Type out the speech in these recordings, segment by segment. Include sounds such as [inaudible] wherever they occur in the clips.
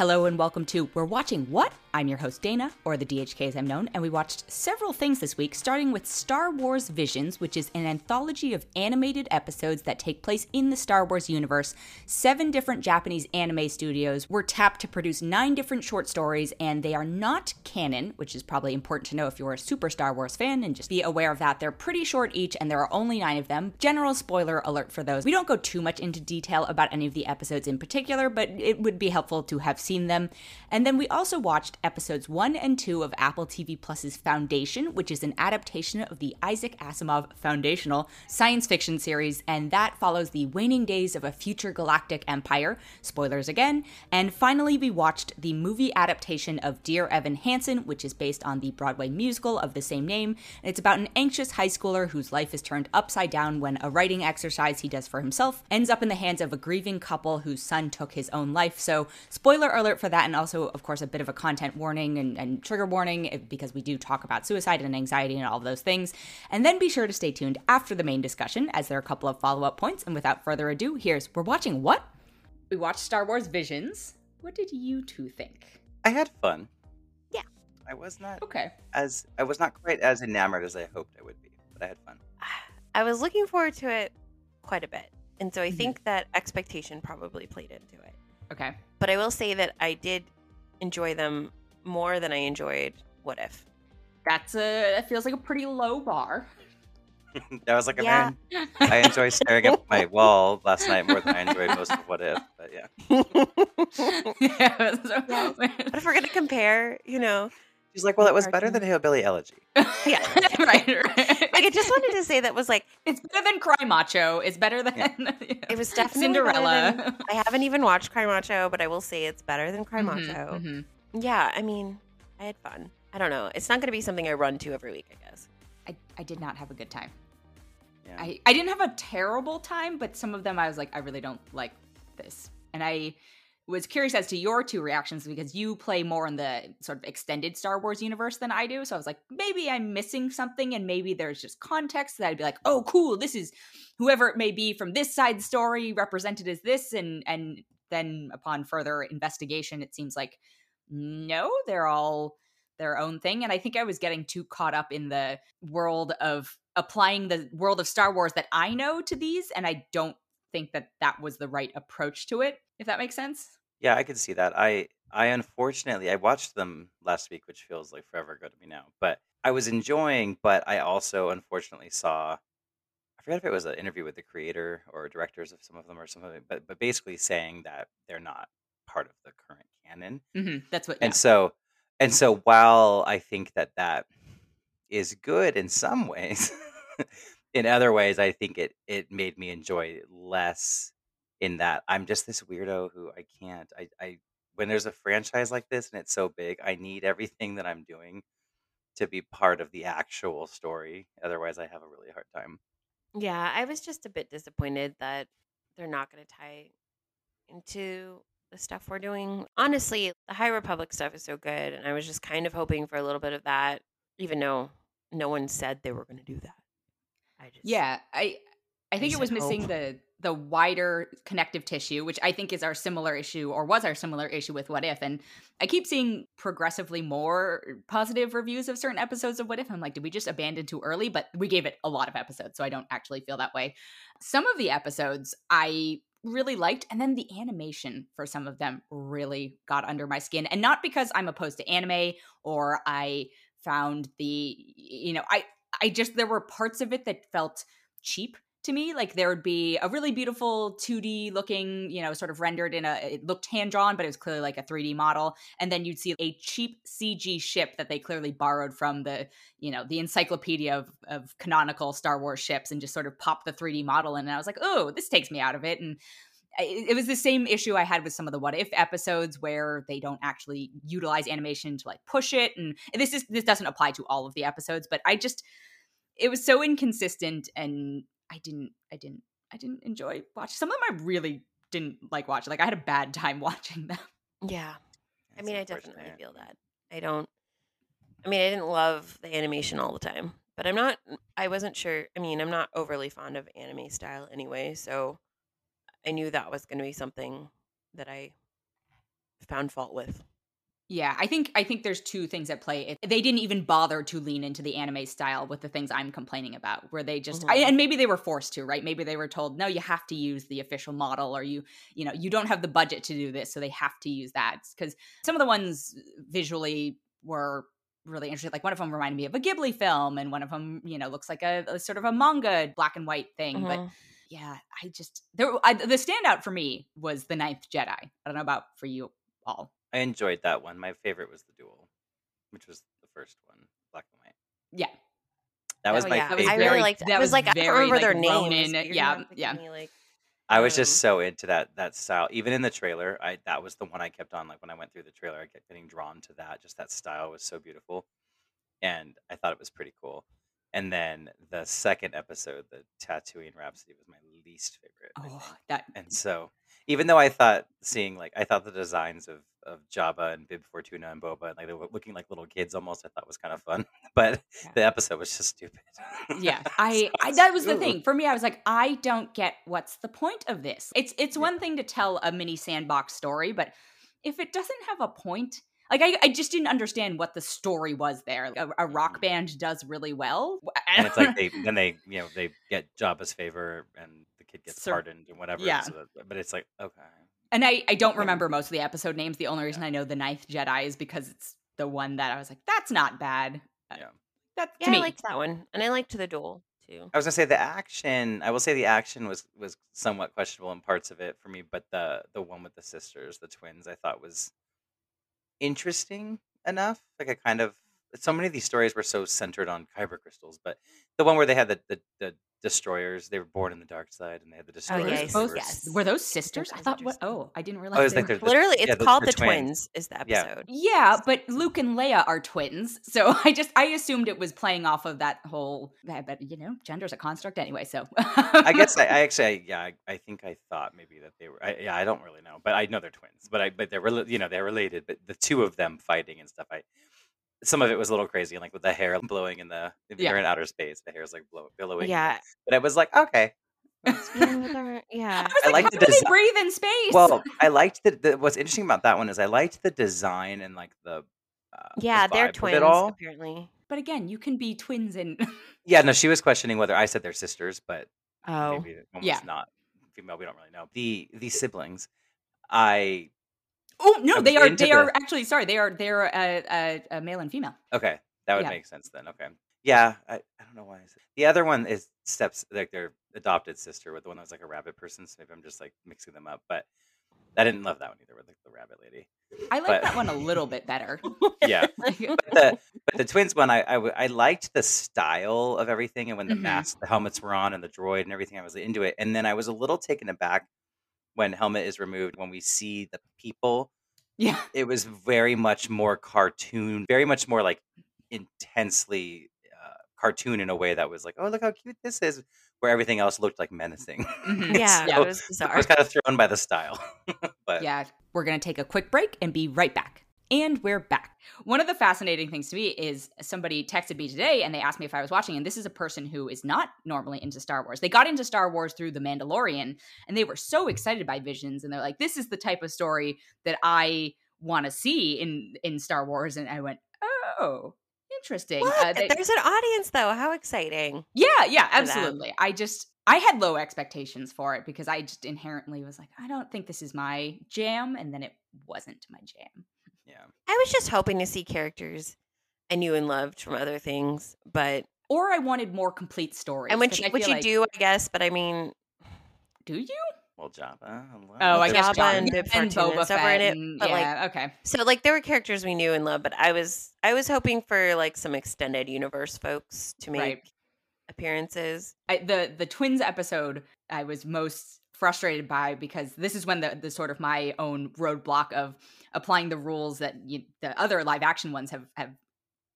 Hello and welcome to We're Watching What? I'm your host Dana, or the DHK as I'm known, and we watched several things this week, starting with Star Wars Visions, which is an anthology of animated episodes that take place in the Star Wars universe. Seven different Japanese anime studios were tapped to produce nine different short stories, and they are not canon, which is probably important to know if you're a super Star Wars fan, and just be aware of that. They're pretty short each, and there are only nine of them. General spoiler alert for those. We don't go too much into detail about any of the episodes in particular, but it would be helpful to have seen them. And then we also watched episodes 1 and 2 of Apple TV Plus's Foundation, which is an adaptation of the Isaac Asimov foundational science fiction series, and that follows the waning days of a future galactic empire. Spoilers again. And finally, we watched the movie adaptation of Dear Evan Hansen, which is based on the Broadway musical of the same name. It's about an anxious high schooler whose life is turned upside down when a writing exercise he does for himself ends up in the hands of a grieving couple whose son took his own life. So, spoiler alert for that, and also, of course, a bit of a content warning and, and trigger warning because we do talk about suicide and anxiety and all of those things. And then be sure to stay tuned after the main discussion, as there are a couple of follow up points. And without further ado, here's We're Watching What? We watched Star Wars Visions. What did you two think? I had fun. Yeah. I was not Okay. as I was not quite as enamored as I hoped I would be, but I had fun. [sighs] I was looking forward to it quite a bit. And so I Mhm. think that expectation probably played into it. Okay. But I will say that I did enjoy them more than I enjoyed What If. That's a, that feels like a pretty low bar. [laughs] that was like a Yeah. man. I enjoyed staring at my [laughs] wall last night more than I enjoyed most of what if. But yeah, [laughs] yeah, so- Yes. But if we're going to compare, you know, she's like, well, it was better than Hillbilly Elegy. Yeah. right, right. like I just wanted to say that was like, It's better than Cry Macho. It's better than it was definitely better Cinderella. than- I haven't even watched Cry Macho, but I will say it's better than Cry Mhm, Macho. mhm. Yeah, I mean, I had fun. I don't know. It's not going to be something I run to every week, I guess. I, I did not have a good time. Yeah. I, I didn't have a terrible time, but some of them I was like, I really don't like this. And I was curious as to your two reactions because you play more in the sort of extended Star Wars universe than I do. So I was like, maybe I'm missing something, and maybe there's just context that I'd be like, oh, cool, this is whoever it may be from this side story represented as this, and and then upon further investigation, it seems like no, they're all their own thing. And I think I was getting too caught up in the world of applying the world of Star Wars that I know to these, and I don't think that that was the right approach to it. If that makes sense. Yeah, I could see that. I I unfortunately I watched them last week, which feels like forever ago to me now. But I was enjoying, but I also unfortunately saw I forget if it was an interview with the creator or directors of some of them or something, but but basically saying that they're not part of the current canon. hmm That's what. And so and so while I think that that is good in some ways, [laughs] in other ways I think it it made me enjoy less in that I'm just this weirdo who I can't I I when there's a franchise like this and it's so big, I need everything that I'm doing to be part of the actual story. Otherwise, I have a really hard time. Yeah, I was just a bit disappointed that they're not going to tie into the stuff we're doing. Honestly, the High Republic stuff is so good, and I was just kind of hoping for a little bit of that, even though no one said they were going to do that. I just Yeah, I I think it was missing hope. the the wider connective tissue, which I think is our similar issue or was our similar issue with What If. And I keep seeing progressively more positive reviews of certain episodes of What If. I'm like, did we just abandon too early? But we gave it a lot of episodes, so I don't actually feel that way. Some of the episodes I really liked, and then the animation for some of them really got under my skin. And not because I'm opposed to anime or I found the you know, I I just there were parts of it that felt cheap to me like there would be a really beautiful 2d looking you know sort of rendered in a it looked hand drawn but it was clearly like a 3d model. And then you'd see a cheap cg ship that they clearly borrowed from the you know the encyclopedia of, of canonical star wars ships and just sort of pop the 3d model in. And i was like oh this takes me out of it. And it was the same issue I had with some of the what if episodes where they don't actually utilize animation to like push it. And this is this doesn't apply to all of the episodes but I just it was so inconsistent and I didn't I didn't I didn't enjoy watching some of them I really didn't like watching like I had a bad time [laughs] watching them Yeah, I mean, I definitely feel that. I don't. I mean, I didn't love the animation all the time, but I'm not. I wasn't sure. I mean, I'm not overly fond of anime style anyway, so I knew that was going to be something that I found fault with. Yeah, I think I think there's two things at play. They didn't even bother to lean into the anime style with the things I'm complaining about, where they just I, Mhm. and maybe they were forced to, right? Maybe they were told, no, you have to use the official model, or you you know you don't have the budget to do this, so they have to use that. Because some of the ones visually were really interesting. Like one of them reminded me of a Ghibli film, and one of them you know looks like a, a sort of a manga black and white thing. But Mhm. yeah, I just there I, the standout for me was the Ninth Jedi. I don't know about for you all. I enjoyed that one. My favorite was the duel, which was the first one, black and white. Yeah. That was Oh, my yeah. favorite. I really liked. that I was was like, I don't remember like, their names. Ronin, but yeah, yeah. thinking, Like, I was just um, so into that that style. Even in the trailer, I that was the one I kept on. Like when I went through the trailer, I kept getting drawn to that. Just that style was so beautiful, and I thought it was pretty cool. And then the second episode, the Tatooine Rhapsody, was my least favorite. Oh, that And so, even though I thought seeing like I thought the designs of of Jabba and Bib Fortuna and Boba, and like they were looking like little kids almost, I thought was kind of fun. [laughs] But Yeah. the episode was just stupid. yeah [laughs] I, I that was the thing for me i was like i don't get what's the point of this it's it's Yeah. one thing to tell a mini sandbox story but if it doesn't have a point like i, I just didn't understand what the story was there Like, a, a rock Mhm. band does really well And it's like they then they you know they get Jabba's favor and kid gets Sir- pardoned and whatever. yeah. so that- but it's like okay. And I, I don't remember most of the episode names. The only reason I know the Ninth Jedi is because it's the one that I was like, that's not bad. Uh, Yeah. That Yeah, to me. I liked that one, and I liked the duel too. I was gonna say the action. I will say the action was was somewhat questionable in parts of it for me, but the the one with the sisters, the twins, I thought was interesting enough. Like I kind of so many of these stories were so centered on kyber crystals, but the one where they had the the, the destroyers, they were born in the dark side, and they had the destroyers. those yes, both- were- yes. Were those sisters? I thought what? Oh, I didn't realize. Oh, it's they like were- they're Literally, it's the- called the the twins. twins. Is the episode? Yeah, but Luke and Leia are twins, [laughs] so I just I assumed it was playing off of that whole. eh, But you know, gender's a construct anyway. So I guess I, I [laughs] actually, I, yeah, I, I think I thought maybe that they were. I, yeah, I don't really know, but I know they're twins. But I, but they're, rela- you know, they're related. But the two of them fighting and stuff, I, some of it was a little crazy, like with the hair blowing in the, if Yeah. you're in outer space, the hair's like blow, billowing. Yeah, But it was like, okay. yeah, fine. with our- [laughs] yeah. I was I like, like how the do they breathe in space? well, I liked the, the. What's interesting about that one is I liked the design and like the. Uh, the Yeah, they're vibe of twins It all. apparently. but again, you can be twins in. Yeah, no, she was questioning whether I said they're sisters, but Oh, maybe one Yeah. not female. We don't really know. The the siblings, I oh no, they are they are actually sorry. They are they're a, a, a male and female. Okay, that would Yeah. make sense then. Okay, yeah, I, I don't know why. I said the other one is steps like their adopted sister with the one that was like a rabbit person. So maybe I'm just like mixing them up, but I didn't love that one either with like, the rabbit lady. I like But- that one a little bit better. [laughs] Yeah, [laughs] but the but the twins one, I—I liked the style of everything, and when the Mhm. masks, the helmets were on, and the droid and everything, I was into it. And then I was a little taken aback when helmet is removed when we see the people yeah. it was very much more cartoon, very much more like intensely uh, cartoon in a way that was like, oh, look how cute this is, where everything else looked like menacing. [laughs] Mhm. yeah, So, it was I was kind of thrown by the style. [laughs] but Yeah, we're going to take a quick break and be right back. And we're back. One of the fascinating things to me is somebody texted me today and they asked me if I was watching. And this is a person who is not normally into Star Wars. They got into Star Wars through The Mandalorian and they were so excited by Visions. And they're like, this is the type of story that I want to see in, in Star Wars. And I went, oh, interesting. Uh, they- There's an audience though. How exciting! yeah, yeah, them. absolutely. I just I had low expectations for it because I just inherently was like, I don't think this is my jam, and then it wasn't my jam. Yeah, I was just hoping to see characters I knew and loved from other things, but Or I wanted more complete stories. and which 'cause I which you like- do, I guess. But I mean, Do you? well, Jabba. Oh, I Jabba guess John and Bib and Fortuna and Boba stuff were in Fett. it, and- but, like, yeah, okay. so like there were characters we knew and loved, but I was I was hoping for like some extended universe folks to make Right. appearances. I, the the twins episode I was most frustrated by because this is when the the sort of my own roadblock of applying the rules that you, the other live action ones have have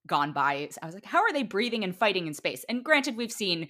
gone by. I was like, how are they breathing and fighting in space? And granted, we've seen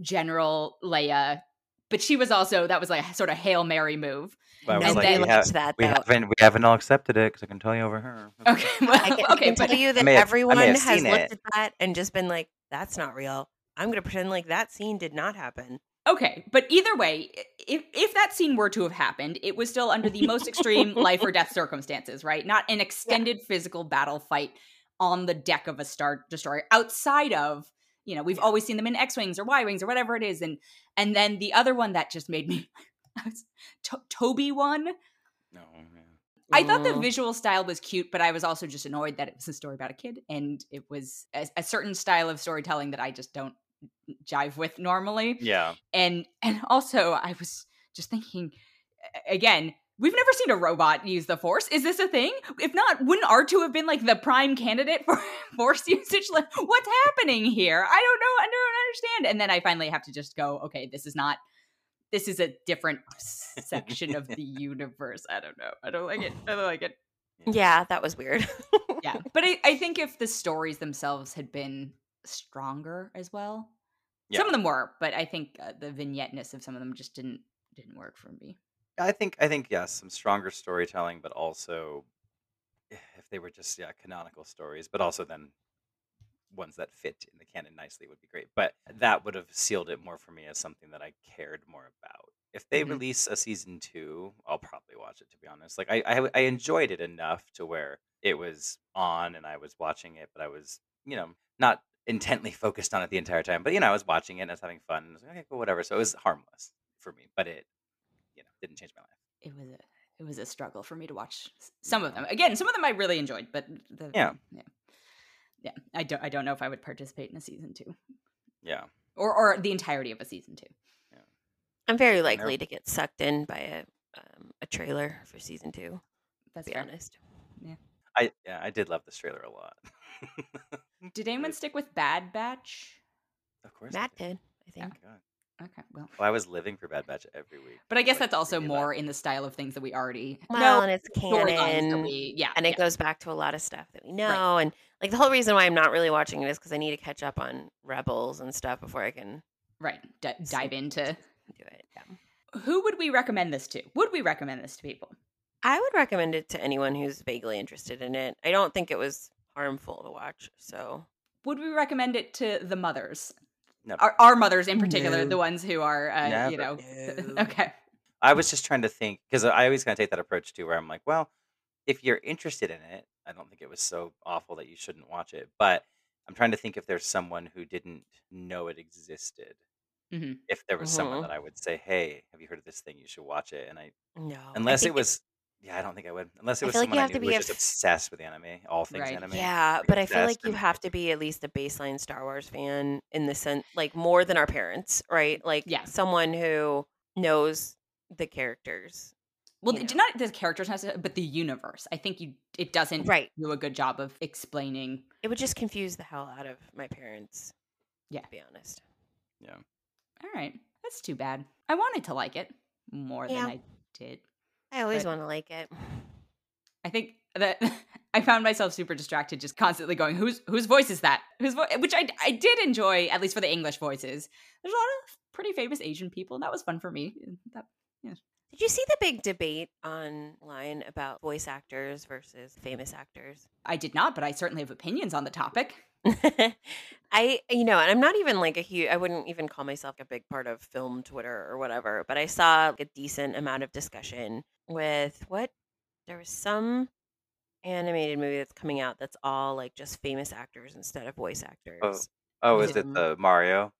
General Leia, but she was also that was like a sort of hail mary move. But I was and like, then- we, liked have, that, we haven't we haven't all accepted it because I can tell you over her. [laughs] Okay, well, I can, I okay, can but tell you that have- everyone has looked it. at that and just been like, "That's not real." I'm gonna pretend like that scene did not happen. Okay, but either way, if if that scene were to have happened, it was still under the most extreme life or death [laughs] circumstances, right? Not an extended physical battle fight on the deck of a star destroyer outside of, you know, we've always seen them in X-wings or Y-wings or whatever it is and and then the other one that just made me [laughs] to- Toby one. No, yeah. I thought the Mm. visual style was cute, but I was also just annoyed that it was a story about a kid and it was a, a certain style of storytelling that I just don't jive with normally. Yeah. and and also i was just thinking again we've never seen a robot use the force. Is this a thing? If not wouldn't r2 have been like the prime candidate for [laughs] force usage? Like what's happening here? I don't know i don't understand. And then i finally have to just go okay this is not this is a different section of the [laughs] universe. I don't know. I don't like it. I don't like it. Yeah, that was weird. yeah. But i, I think if the stories themselves had been stronger as well Yeah. some of them were but i think uh, the vignetteness of some of them just didn't didn't work for me I think I think yes, some stronger storytelling, but also eh, if they were just yeah canonical stories, but also then ones that fit in the canon nicely would be great. But that would have sealed it more for me as something that I cared more about. If they Mhm. release a season two, I'll probably watch it. To be honest, like I, I I enjoyed it enough to where it was on and I was watching it, but I was you know not intently focused on it the entire time. But you know I was watching it and I was having fun. And I was like, okay, cool, whatever. So it was harmless for me, but it you know didn't change my life. it was a it was a struggle for me to watch some of them. Again, some of them I really enjoyed, but the, Yeah. yeah, yeah. I don't I don't know if I would participate in a season two Yeah. or or the entirety of a season two. Yeah. I'm very know. likely to get sucked in by a um, a trailer for season two. That's To be fair. honest. I yeah, I did love this trailer a lot. [laughs] Did anyone stick with Bad Batch? Of course, Matt I did. did, I Oh think. my God. Okay, well, Well, I was living for Bad Batch every week. but I guess like, that's also really more loved in the style of things that we already Well, know. and it's storylines canon. we- yeah, and it yeah. goes back to a lot of stuff that we know and like the whole reason why i'm not really watching it is because i need to catch up on rebels and stuff before i can right. D- dive into do it yeah who would we recommend this to? Would we recommend this to people? i would recommend it to anyone who's vaguely interested in it i don't think it was harmful to watch so Would we recommend it to the mothers? Never. Our, our mothers in particular, No. the ones who are, uh, you know, [laughs] No. okay. I was just trying to think because I always kind of take that approach too, where I'm like, well, if you're interested in it, I don't think it was so awful that you shouldn't watch it. But I'm trying to think if there's someone who didn't know it existed. Mhm. If there was someone Mhm. that I would say, hey, have you heard of this thing? You should watch it. And I, no I unless it was, yeah, I don't think I would. Unless it I was feel like you someone I have knew to who be was a just obsessed with anime, all things Right. anime. yeah like but i feel like you and- have to be at least a baseline star wars fan in the sense like more than our parents right like Yeah. someone who knows the characters Well, you d- know. not the characters necessarily, but the universe. I think you it doesn't right do a good job of explaining. it would just confuse the hell out of my parents Yeah. to be honest Yeah. All right, that's too bad. I wanted to like it more Yeah. than I did. I always want to like it I think that [laughs] I found myself super distracted, just constantly going, "Whose whose voice is that? Whose voice?" Which I I did enjoy, at least for the English voices. There's a lot of pretty famous Asian people, and that was fun for me. That, yeah. Did you see the big debate online about voice actors versus famous actors? I did not, but I certainly have opinions on the topic. [laughs] I, you know, and I'm not even like a huge, I wouldn't even call myself a big part of film Twitter or whatever, but I saw like, a decent amount of discussion with what there was some animated movie that's coming out that's all like just famous actors instead of voice actors. Oh, is it Um, the Mario?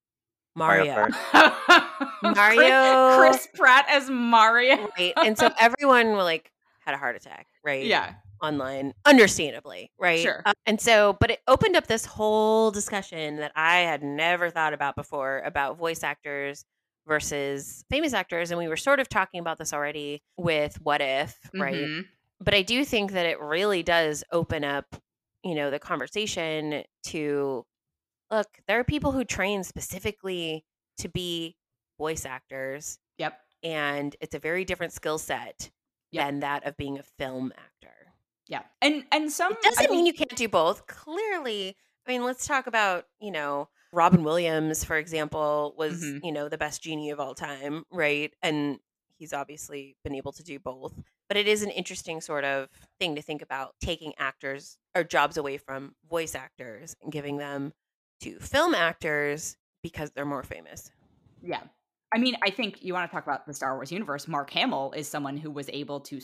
Mario Mario. Kart? [laughs] Mario- Chris, Chris Pratt as Mario. Right. And so everyone like had a heart attack, right? Yeah, online, understandably, right? Sure. Uh, and so, but it opened up this whole discussion that I had never thought about before about voice actors versus famous actors. And we were sort of talking about this already with What If, right? Mhm. But I do think that it really does open up, you know, the conversation to look, there are people who train specifically to be voice actors, Yep. and it's a very different skill set Yep. than that of being a film actor. Yeah, and and some It doesn't I mean you can't do both. Clearly, I mean, let's talk about, you know, Robin Williams, for example, was, Mhm. you know, the best genie of all time, right? And he's obviously been able to do both. But it is an interesting sort of thing to think about taking actors or jobs away from voice actors and giving them to film actors because they're more famous. Yeah. I mean, I think you want to talk about the Star Wars universe. Mark Hamill is someone who was able to.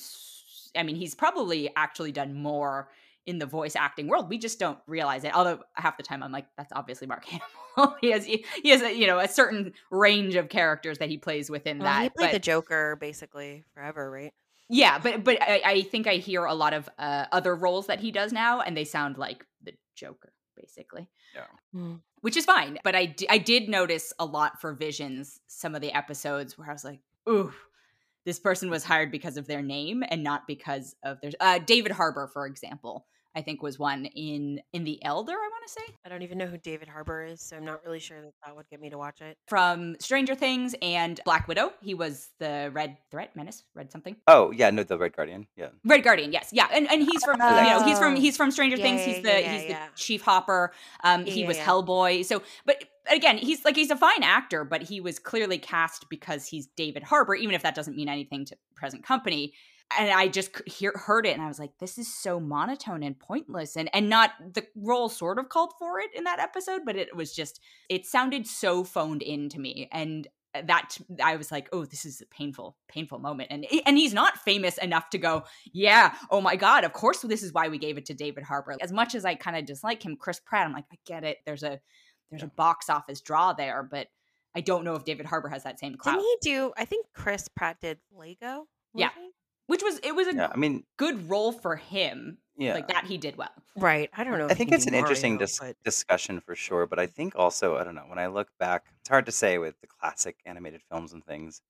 I mean, he's probably actually done more in the voice acting world. We just don't realize it. Although half the time I'm like, that's obviously Mark [laughs] Hamill. he has he, has a, you know a certain range of characters that he plays within Well, that. he played but- the Joker basically forever, right? yeah, but but I, I think I hear a lot of uh, other roles that he does now, and they sound like the Joker, basically. Mm. which is fine. But I, d- I did notice a lot for Visions, some of the episodes where I was like, ooh, this person was hired because of their name and not because of their. Uh, David Harbour, for example, I think was one in in The Elder. I want to say I don't even know who David Harbour is, so I'm not really sure that that would get me to watch it. from Stranger Things and Black Widow. He was the Red Threat Menace, Red something. Oh yeah, no, the Red Guardian. Yeah. Red Guardian, yes, yeah, and and he's from you know he's from Oh. he's from Stranger Yeah, Things. he's the yeah, yeah, he's yeah. the Chief Hopper. Um, he yeah, was yeah. Hellboy. So, but again, he's like he's a fine actor, but he was clearly cast because he's David Harbour, even if that doesn't mean anything to present company. And I just hear, heard it, and I was like, "This is so monotone and pointless." And and not the role sort of called for it in that episode, but it was just it sounded so phoned in to me, and uh, that I was like, "Oh, this is a painful, painful moment." And eh, and he's not famous enough to go, "Yeah, oh my god, of course this is why we gave it to David Harbour." As much as I kind of dislike him, Chris Pratt, I'm like, I get it. There's a there's a box office draw there, but I don't know if David Harbour has that same clout. Didn't he do? I think Chris Pratt did Lego. Yeah. Which was it was a Yeah. I mean, good role for him. yeah. Like that he did well. Right. I don't know. I think it's do an interesting dis- but- discussion for sure, but I think also I don't know when I look back, it's hard to say with the classic animated films and things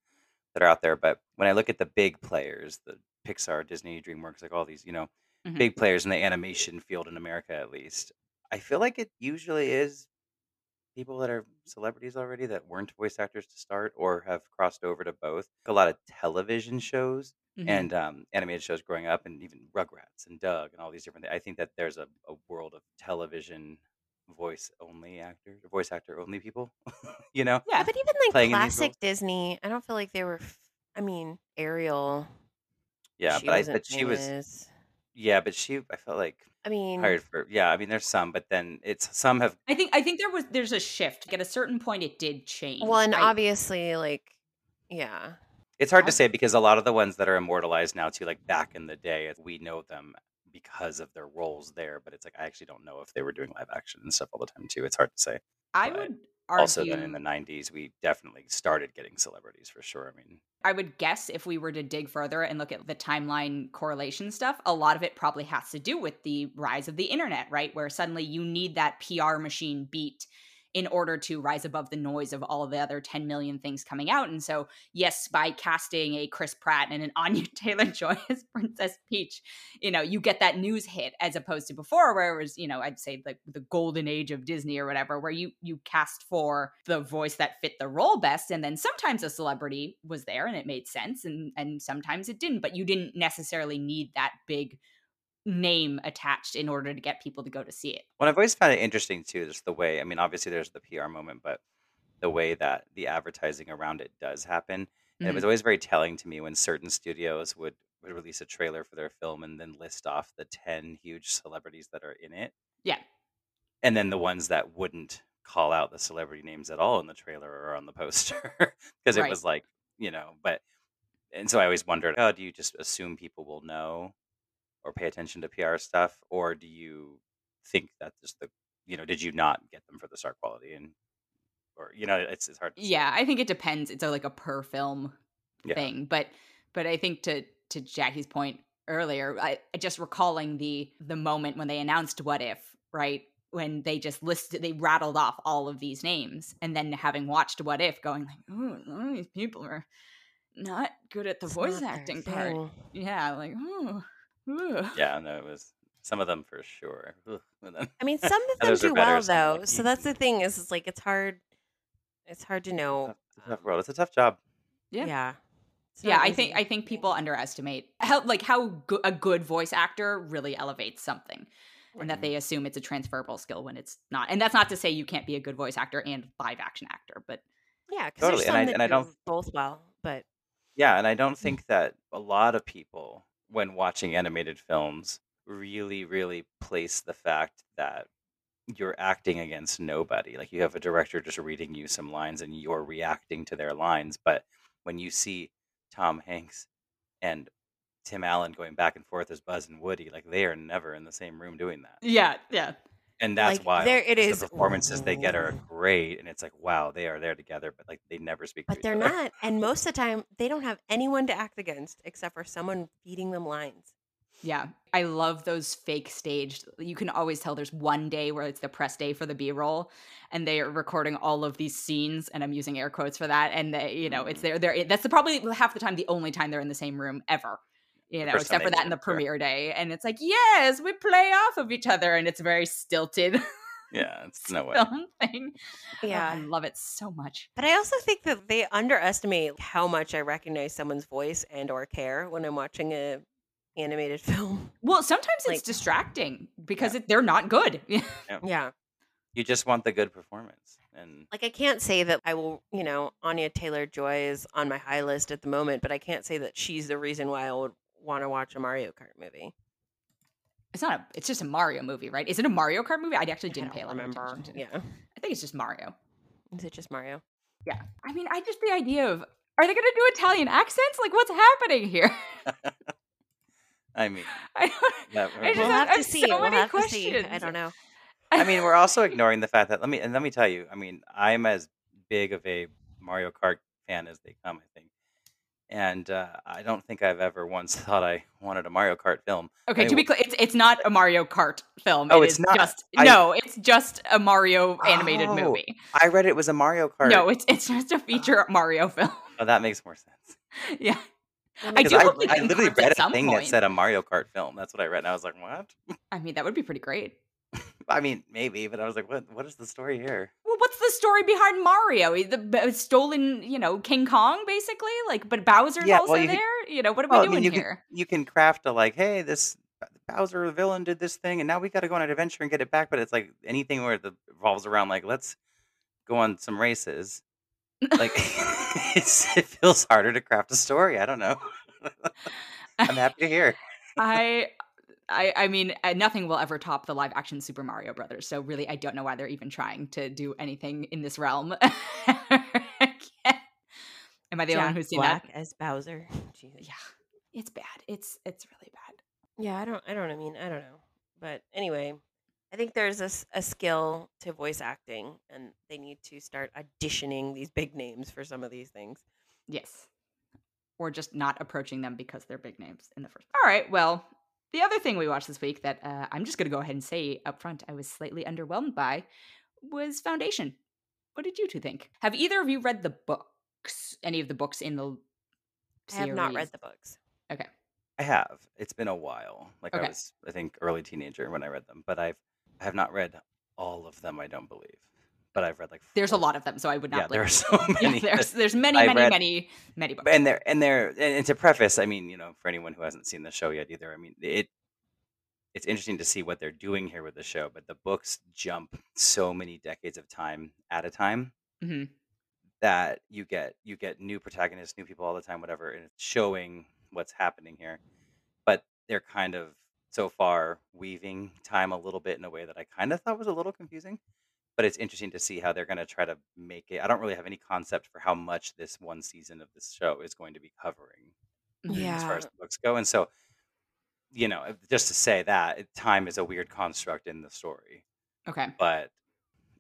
that are out there. But when I look at the big players, the Pixar, Disney, DreamWorks, like all these, you know, Mhm. big players in the animation field in America, at least, I feel like it usually is people that are celebrities already that weren't voice actors to start or have crossed over to both. A lot of television shows Mhm. and um, animated shows growing up, and even Rugrats and Doug and all these different things. I think that there's a, a world of television voice only actors, voice actor only people. [laughs] you know, yeah, Yeah, but even like playing in these classic. Disney, I don't feel like they were. f- I mean, Ariel. yeah, but I but she was yeah, but she I felt like I mean, hired for yeah. I mean, there's some, but then it's some have I think I think there was there's a shift. Like at a certain point, it did change. well, and right? obviously, like, yeah, It's hard to say because a lot of the ones that are immortalized now, too, like back in the day, we know them because of their roles there. But it's like I actually don't know if they were doing live action and stuff all the time too. It's hard to say. I but would argue. Also, then in the '90s, we definitely started getting celebrities for sure. I mean, I would guess if we were to dig further and look at the timeline correlation stuff, a lot of it probably has to do with the rise of the internet, right? Where suddenly you need that PR machine beat in order to rise above the noise of all of the other 10 million things coming out. And so, yes, by casting a Chris Pratt and an [laughs] Anya Taylor Joy as Princess Peach, you know, you get that news hit as opposed to before where it was, you know, I'd say like the golden age of Disney or whatever, where you you cast for the voice that fit the role best. And then sometimes a celebrity was there and it made sense and and sometimes it didn't, but you didn't necessarily need that big name attached in order to get people to go to see it. well, I've always found it interesting too, just the way. I mean, obviously, there's the PR moment, but the way that the advertising around it does happen. And it was mm-hmm. always very telling to me when certain studios would, would release a trailer for their film and then list off the 10 huge celebrities that are in it. Yeah. And then the ones that wouldn't call out the celebrity names at all in the trailer or on the poster [laughs] because it was like, you know, but, and so I always wondered, oh, do you just assume people will know or pay attention to PR stuff? Or do you think that just the, you know, did you not get them for the star quality and, or, you know, it's, it's hard to say. Yeah, I think it depends. It's a, like a per film Yeah. thing, but but I think to to Jackie's point earlier, I I just recalling the the moment when they announced What If, right? When they just listed, they rattled off all of these names, and then having watched What If, going like, "Oh, these people are not good at the it's voice acting part." Yeah, like, oh, ugh. Yeah, no, it was some of them for sure. Then- I mean, some of [laughs] them do well though. like, So that's the thing is, it's like it's hard. It's hard to know. it's a tough world. It's a tough job. Yeah. Yeah. It's yeah not i think i think people underestimate how like how go- a good voice actor really elevates something and that they assume it's a transferable skill when it's not and that's not to say you can't be a good voice actor and live action actor but Yeah, because Totally, there's and some I- that and I do don't- both well, but Yeah, and I don't Mm. think that a lot of people, when watching animated films, really, really place the fact that you're acting against nobody. Like you have a director just reading you some lines and you're reacting to their lines. But when you see Tom Hanks and Tim Allen going back and forth as Buzz and Woody, like they are never in the same room doing that. Yeah, yeah. And that's Like why there it is. the performances they get are great. And it's like, wow, they are there together, but like they never speak But each they're other. not. And most of the time, they don't have anyone to act against except for someone feeding them lines. Yeah. I love those fake staged. You can always tell there's one day where it's the press day for the B roll and they are recording all of these scenes and I'm using air quotes for that and they, you know, it's Mhm. there they're that's the, probably half the time the only time they're in the same room ever. You know, except for that in the meet, yeah. premiere day and it's like, "Yes, we play off of each other." And it's very stilted Yeah, it's [laughs] no way. film thing. Oh, Yeah. I love it so much. But I also think that they underestimate how much I recognize someone's voice and or care when I'm watching a animated [laughs] film. Well, sometimes it's distracting because it, they're not good. [laughs] yeah. Yeah. You just want the good performance. And Like I can't say that I will, you know, Anya Taylor Joy is on my high list at the moment, but I can't say that she's the reason why I would want to watch a Mario Kart movie. it's not a it's just a Mario movie, right? Is it a Mario Kart movie? I actually didn't don't pay a lot of remember. attention to. Yeah. I think it's just Mario. Is it just Mario? Yeah. I mean, I just the idea of are they going to do Italian accents? Like, what's happening here? [laughs] I mean, [laughs] I don't. that, I just We'll have- have to see. so we'll many have to see. I don't know. [laughs] I mean, we're also ignoring the fact that let me and let me tell you. I mean, I'm as big of a Mario Kart fan as they come. I think, and uh, I don't think I've ever once [laughs] thought I wanted a Mario Kart film. Okay, I to be clear, it's it's not a Mario Kart film. Oh, It it's is not. Just I- no, it's just a Mario animated Oh, movie. I read it was a Mario Kart. No, it's it's just a feature Mario film. [laughs] oh, that makes more sense. yeah, I do I, I literally read a thing point. that said a Mario Kart film. That's what I read, and I was like, what? I mean that would be pretty great. [laughs] I mean, maybe, but I was like, what? What is the story here? Well, what's the story behind Mario? The stolen, you know, King Kong, basically. Like, but Bowser's Yeah, also well, you there. You know, what are Well, we I doing mean, you here? can you can craft a like, hey, this Bowser villain did this thing, and now we got to go on an adventure and get it back. But it's like anything where it revolves around like, let's go on some races. Like, [laughs] [laughs] it's, it feels harder to craft a story. I don't know. [laughs] I'm happy to hear. I, I, I mean, uh, nothing will ever top the live action Super Mario Brothers. So really, I don't know why they're even trying to do anything in this realm. [laughs] Am I the only one who's seen Black that? as Bowser. Jesus. Yeah, it's bad. It's it's really bad. Yeah, I don't. I don't. I mean, I don't know. But anyway, I think there's a, a skill to voice acting, and they need to start auditioning these big names for some of these things. Yes. Or just not approaching them because they're big names in the first. All right. Well, the other thing we watched this week that uh, I'm just going to go ahead and say up front I was slightly underwhelmed by was Foundation. What did you two think? Have either of you read the books? Any of the books in the I have not read the books. Okay. I have. It's been a while. Like I was, I think, early teenager when I read them. But I've, I have not read all of them. I don't believe. But I've read like. There's a lot of them, so I would not Yeah, there are so [laughs] Yeah, many. there's there's many, I've many, read- many, many books. and they're and they're and, to preface, I mean, you know, for anyone who hasn't seen the show yet either, I mean, it it's interesting to see what they're doing here with the show, but the books jump so many decades of time at a time hmm that you get you get new protagonists, new people all the time, whatever, and it's showing what's happening here. But they're kind of so far weaving time a little bit in a way that I kind of thought was a little confusing. But it's interesting to see how they're going to try to make it. I don't really have any concept for how much this one season of this show is going to be covering Mhm. as far as the books go. And so, you know, just to say that time is a weird construct in the story, Okay. but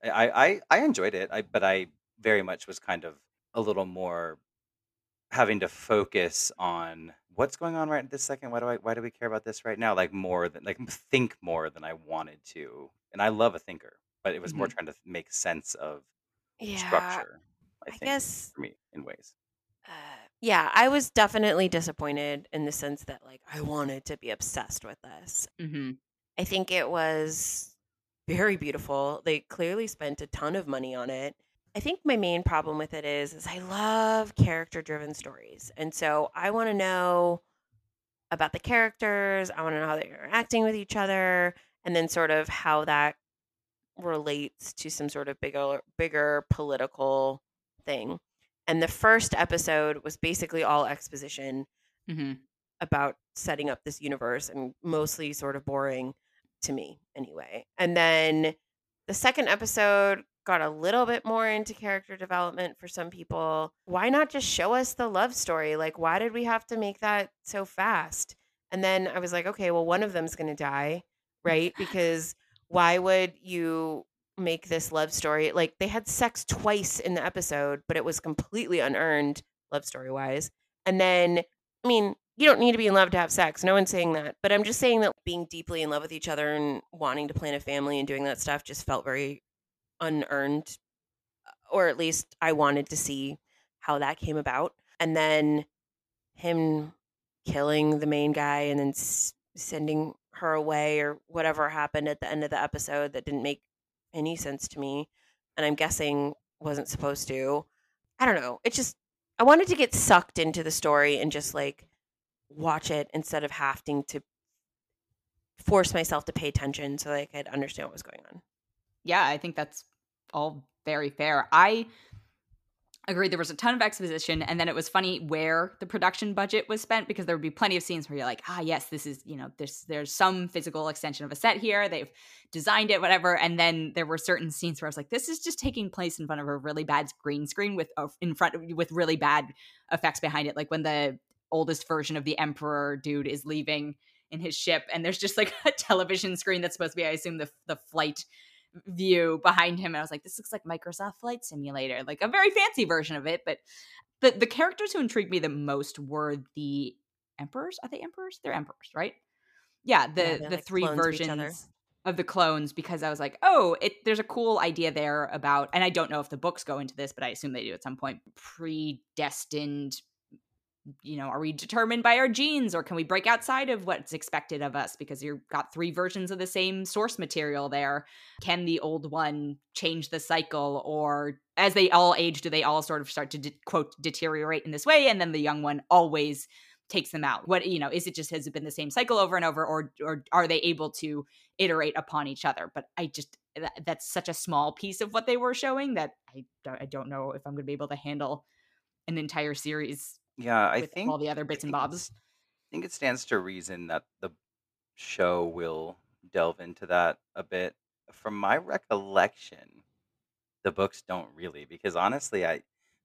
I I, I enjoyed it. I but I very much was kind of a little more having to focus on what's going on right this second. Why do I why do we care about this right now? Like more than like [laughs] think more than I wanted to. And I love a thinker, but it was more Mhm. trying to make sense of Yeah. structure. I I think guess. for me in ways. Uh, yeah, I was definitely disappointed in the sense that like I wanted to be obsessed with this. hmm I think it was very beautiful. They clearly spent a ton of money on it. I think my main problem with it is is I love character driven stories. And so I want to know about the characters, I want to know how they're interacting with each other and then sort of how that relates to some sort of bigger bigger political thing. And the first episode was basically all exposition hmm about setting up this universe and mostly sort of boring to me anyway. And then The second episode got a little bit more into character development for some people. Why not just show us the love story? Like, why did we have to make that so fast? And then I was like, okay, well, one of them's going to die, right? [laughs] Because why would you make this love story? Like, they had sex twice in the episode, but it was completely unearned, love story wise. And then, I mean, you don't need to be in love to have sex. No one's saying that. But I'm just saying that being deeply in love with each other and wanting to plan a family and doing that stuff just felt very unearned. Or at least I wanted to see how that came about. And then him killing the main guy and then s- sending her away or whatever happened at the end of the episode that didn't make any sense to me. And I'm guessing wasn't supposed to. I don't know. It just, I wanted to get sucked into the story and just like watch it instead of having to force myself to pay attention so I could understand what was going on. Yeah, I think that's all very fair. I agree there was a ton of exposition and then it was funny where the production budget was spent because there would be plenty of scenes where you're like ah yes this is you know there's there's some physical extension of a set here they've designed it whatever. And then there were certain scenes where i was like this is just taking place in front of a really bad green screen with uh, in front of with really bad effects behind it like when the oldest version of the emperor dude is leaving in his ship and there's just like [laughs] a television screen that's supposed to be i assume the the flight view behind him and I was like this looks like Microsoft Flight Simulator like a very fancy version of it but the the characters who intrigued me the most were the emperors? Are they emperors? They're emperors right? Yeah the Yeah, the like three clones of each other. versions of the clones because I was like oh it there's a cool idea there about and I don't know if the books go into this but I assume they do at some point predestined you know, are we determined by our genes or can we break outside of what's expected of us because you've got three versions of the same source material there? Can the old one change the cycle or as they all age, do they all sort of start to de- quote deteriorate in this way? And then the young one always takes them out. What, you know, is it just has it been the same cycle over and over or, or are they able to iterate upon each other? But I just, that, that's such a small piece of what they were showing that I don't, I don't know if I'm going to be able to handle an entire series Yeah, I with think all the other bits and think bobs. I think it stands to reason that the show will delve into that a bit. From my recollection, the books don't really, because honestly, I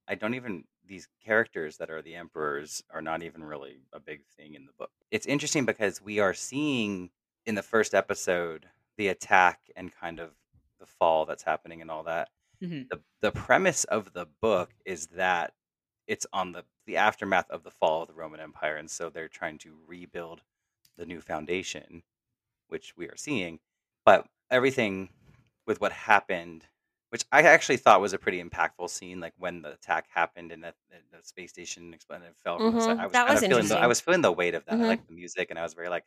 I don't even these characters that are the emperors are not even really a big thing in the book. It's interesting because we are seeing in the first episode the attack and kind of the fall that's happening and all that. Mhm. The the premise of the book is that it's on the the aftermath of the fall of the Roman Empire, and so they're trying to rebuild the new foundation, which we are seeing. But everything with what happened, which I actually thought was a pretty impactful scene, like when the attack happened and that the space station exploded and fell from the side. Mhm. I was That kind was of feeling the, I was feeling the weight of that. I Mhm. liked the music, and I was very like,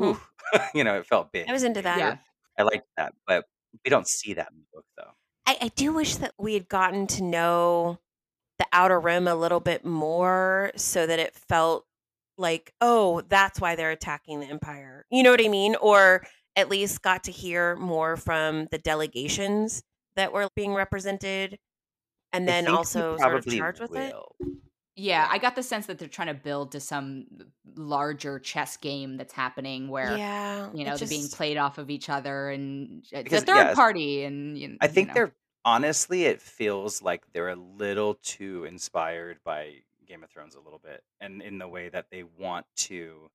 ooh, [laughs] you know, it felt big. I was into that. Yeah. I liked that, but we don't see that in the book though. I, I do wish that we had gotten to know the outer rim a little bit more so that it felt like, oh, that's why they're attacking the empire. You know what I mean? Or at least got to hear more from the delegations that were being represented and then also sort of charged with it. Yeah, I got the sense that they're trying to build to some larger chess game that's happening where Yeah. you it know they're being played off of each other and uh, it's Because, a third yeah, party and you, I you think know. they're honestly, it feels like they're a little too inspired by Game of Thrones a little bit, and in the way that they want to.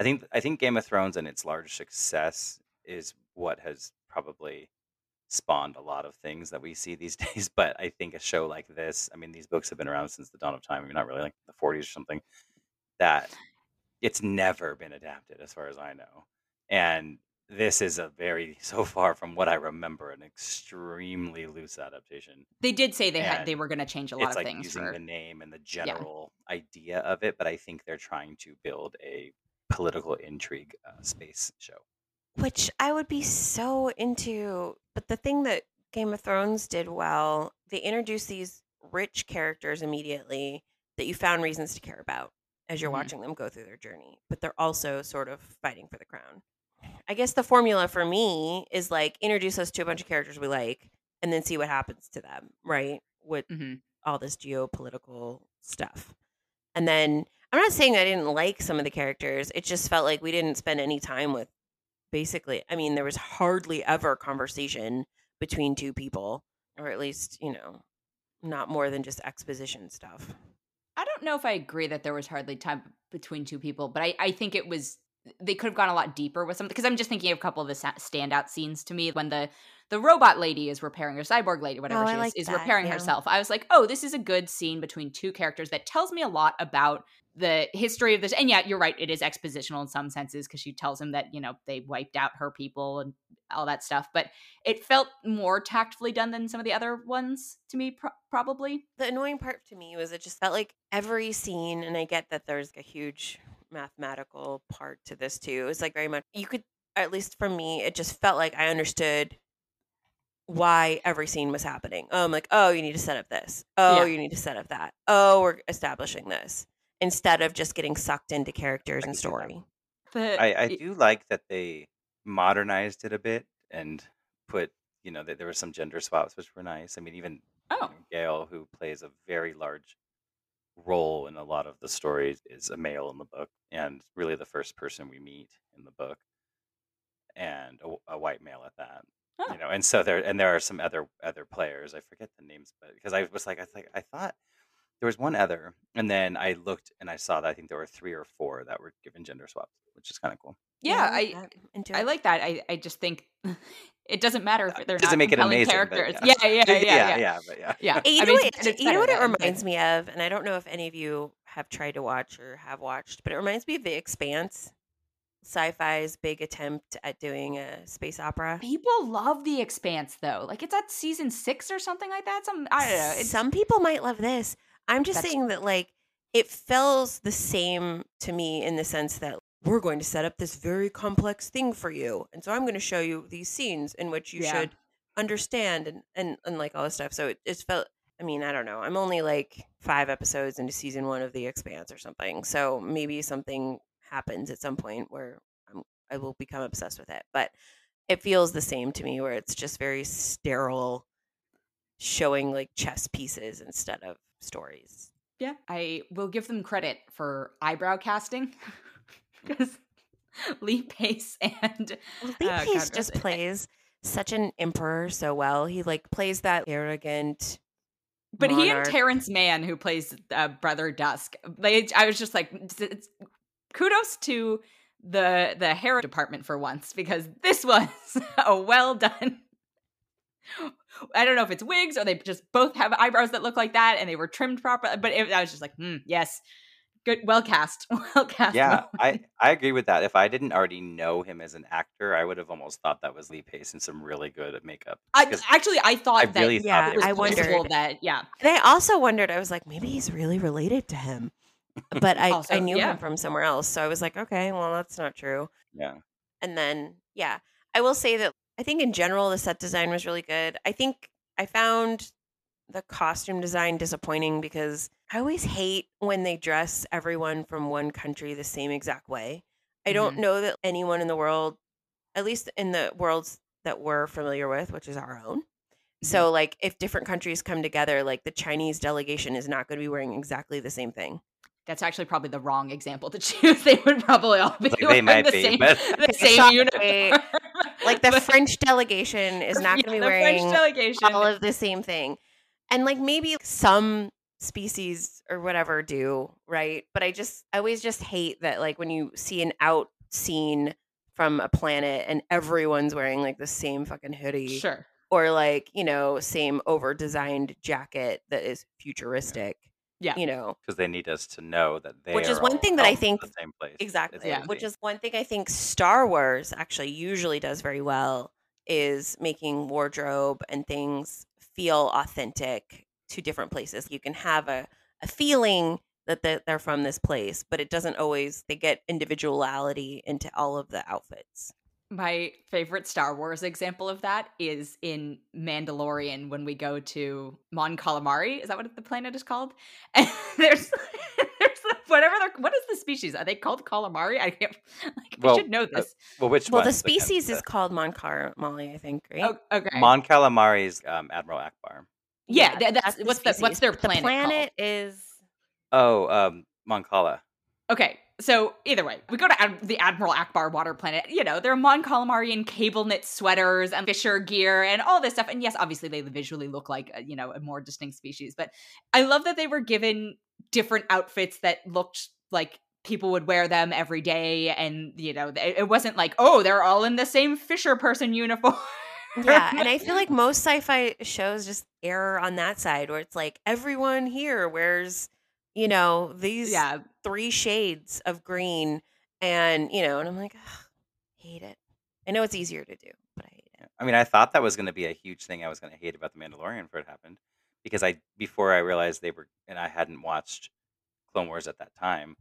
I think I think Game of Thrones and its large success is what has probably spawned a lot of things that we see these [laughs] days. But I think a show like this, I mean, these books have been around since the dawn of time. I mean, not really like the 40s or something. That it's never been adapted, as far as I know, and this is a very [laughs] so far from what I remember an extremely loose adaptation. they did say they had they were going to change a lot It's of like things using for the name and the general idea of it, but I think they're trying to build a political intrigue uh, space show. which I would be so into. But the thing that Game of Thrones did well, they introduced these rich characters immediately that you found reasons to care about as you're Mhm. watching them go through their journey, but they're also sort of fighting for the crown. I guess the formula for me is like introduce us to a bunch of characters we like and then see what happens to them, right? With Mhm. all this geopolitical stuff. And then I'm not saying I didn't like some of the characters. It just felt like we didn't spend any time with basically. I mean, there was hardly ever conversation between two people, or at least you know, not more than just exposition stuff. I don't know if I agree that there was hardly time between two people, but I, I think it was they could have gone a lot deeper with something because I'm just thinking of a couple of the standout scenes to me when the the robot lady is repairing her cyborg lady whatever Oh, she like is, is that, repairing yeah. herself. I was like, "Oh, this is a good scene between two characters that tells me a lot about the history of this." And yeah, you're right, it is expositional in some senses because she tells him that, you know, they wiped out her people and all that stuff, but it felt more tactfully done than some of the other ones to me pro- probably. The annoying part to me was it just felt like every scene, and I get that there's a huge mathematical part to this too. It's like very much you could, at least for me, it just felt like I understood why every scene was happening. Oh, I'm like, oh, you need to set up this. Oh, Yeah. you need to set up that. Oh, we're establishing this instead of just getting sucked into characters I and can see that. story. The, I, I do like that they modernized it a bit and put, you know, that there were some gender swaps, which were nice. I mean, even Oh, Gail, who plays a very large role in a lot of the stories, is a male in the book, and really the first person we meet in the book, and a, a white male at that. Oh. You know, and so there and there are some other other players. I forget the names, but because I was like, I think I thought there was one other, and then I looked and I saw that I think there were three or four that were given gender swaps, which is kind of cool. yeah, like I that. Into I like that. I, I just think [laughs] it doesn't matter Uh, if they're doesn't not make it amazing, characters. yeah. [laughs] Yeah, yeah, yeah, yeah. yeah, but yeah, Yeah. You I know mean, what? it's- it's You know what it reminds me of, and I don't know if any of you have tried to watch or have watched, but it reminds me of The Expanse, sci-fi's big attempt at doing a space opera. People love The Expanse though. Like it's at season six or something like that. Some I don't know. It's, Some people might love this. I'm just That's- saying that like it feels the same to me in the sense that we're going to set up this very complex thing for you, and so I'm going to show you these scenes in which you Yeah. should understand and and and like all this stuff. So it it's felt. I mean, I don't know. I'm only like five episodes into season one of The Expanse or something. So maybe something happens at some point where I'm, I will become obsessed with it. But it feels the same to me, where it's just very sterile, showing like chess pieces instead of stories. yeah. I will give them credit for eyebrow casting [laughs] because [laughs] Lee Pace and Well, Lee Uh, Pace God just it. plays such an emperor so well. He like plays that arrogant. But he and. Terrence Mann, who plays uh, Brother Dusk, they I was just like, it's- it's- kudos to the the hair department for once because this was [laughs] a well done. I don't know if it's wigs or they just both have eyebrows that look like that and they were trimmed properly. But it, I was just like, hmm, yes, good, well cast, [laughs] well cast. yeah. I I agree with that. If I didn't already know him as an actor, I would have almost thought that was Lee Pace and some really good makeup. I, 'Cause actually I thought I that really yeah, thought it they was I wondered. that yeah, And I also wondered. I was like, maybe he's really related to him, but I Also, I knew yeah. him from somewhere else. So I was like, okay, well that's not true. Yeah. And then yeah, I will say that I think in general the set design was really good. I think I found the costume design disappointing because I always hate when they dress everyone from one country the same exact way. I don't mm-hmm. know that anyone in the world, at least in the worlds that we're familiar with, which is our own. Mm-hmm. So, like, if different countries come together, like the Chinese delegation is not going to be wearing exactly the same thing. That's actually probably the wrong example to [laughs] choose. They would probably all be Like, they might the be, same, but- the [laughs] same uniform. Like, the [laughs] French delegation is not going to be the wearing delegation. all of the same thing. And, like, maybe some species or whatever do, right? But I just, I always just hate that, like, when you see an out scene from a planet and everyone's wearing, like, the same fucking hoodie. sure. or like you know same over designed jacket that is futuristic Yeah. You know because they need us to know that they Which is are one all thing that I held in think- the same place. exactly Yeah. which crazy. is one thing i think star wars actually usually does very well is making wardrobe and things feel authentic to different places you can have a, a feeling that they- they're from this place but it doesn't always they get individuality into all of the outfits My favorite Star Wars example of that is in Mandalorian when we go to Mon Calamari. Is that what the planet is called? [laughs] And there's there's the, whatever they're what is the species? Are they called calamari? I can't [laughs] like Well, I should know uh, this. well, which well one? the species is called mon Molly, i think right oh, okay. Mon Calamari's um, Admiral Ackbar. yeah, tha- that's, what's the what's species. their The planet? planet is Oh, um, Mon Cala. Okay. So either way, we go to Ad- the Admiral Ackbar water planet. You know, there are Mon Calamarian cable knit sweaters and fisher gear and all this stuff. And yes, obviously they visually look like uh, you know a more distinct species. But I love that they were given different outfits that looked like people would wear them every day, and you know it wasn't like oh they're all in the same fisher person uniform. yeah, [laughs] and I feel like most sci-fi shows just err on that side where it's like everyone here wears you know, these yeah. three shades of green. And, you know, and I'm like, "Ugh, hate it. I know it's easier to do, but I hate it. I mean, I thought that was going to be a huge thing I was going to hate about the Mandalorian for it happened because I before I realized they were and I hadn't watched Clone Wars at that time.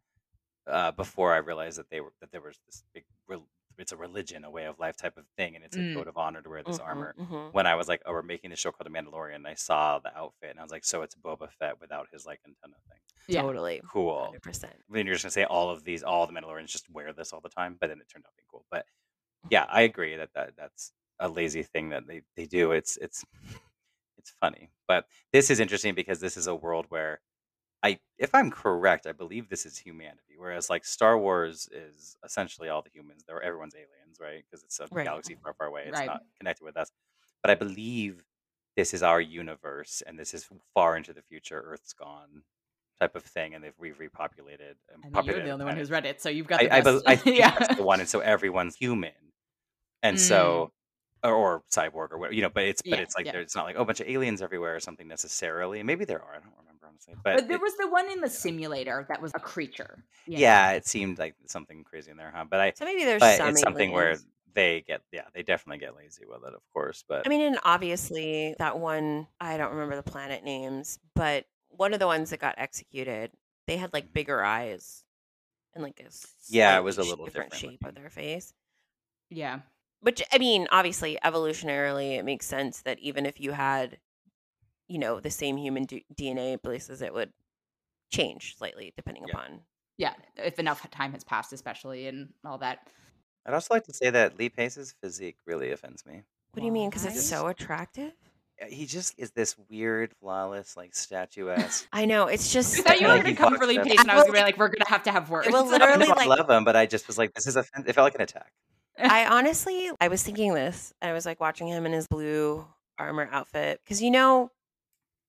Uh, before I realized that they were that there was this big rel- it's a religion, a way of life type of thing, and it's a Mm. code of honor to wear this Mhm, armor. mhm. When I was like, oh, we're making a show called The Mandalorian, and I saw the outfit, and I was like, so it's Boba Fett without his like antenna thing. Yeah. Totally. Cool. 100%. Then you're just gonna say all of these, all the Mandalorians just wear this all the time, but then it turned out being cool. But yeah, I agree that, that that's a lazy thing that they, they do. It's it's [laughs] it's funny, but this is interesting because this is a world where I, if I'm correct, I believe this is humanity. Whereas like Star Wars is essentially all the humans. They're everyone's aliens, right? Because it's a Right. galaxy far, far away. It's Right. not connected with us. But I believe this is our universe, and this is far into the future. Earth's gone, type of thing, and they've we've repopulated. And And you're populated the only one planet. who's read it, so you've got I, the I, best. bel- I [laughs] think yeah. that's the one, and so everyone's human, and Mm. so or, or cyborg or whatever, you know. But it's but Yeah, it's like yeah. there's not like oh, a bunch of aliens everywhere or something necessarily. Maybe there are. I don't remember honestly, But, but, there it- was the one in the you know. simulator that was a creature. you know. yeah, it seemed like something crazy in there, huh? But I So maybe there's but some it's something where they get yeah they definitely get lazy with it, of course. But I mean, and obviously that one, I don't remember the planet names, but one of the ones that got executed, they had like mm-hmm. bigger eyes and like a Yeah, it was a little different different shape of their face. Yeah. Which I mean, obviously, evolutionarily, it makes sense that even if you had, you know, the same human d- DNA places, it would change slightly depending Yeah. upon. Yeah. If enough time has passed, especially and all that. I'd also like to say that Lee Pace's physique really offends me. What do you mean? Because it's so attractive. He just is this weird, flawless, like statuesque. I know it's just. I thought you Yeah, were he going to come for Lee Pace, and I I was going to be like, we're going to have to have words. will I literally, know I like- love him, but I just was like, this is offensive. It felt like an attack. I [laughs] honestly, I was thinking this. I was like watching him in his blue armor outfit because you know,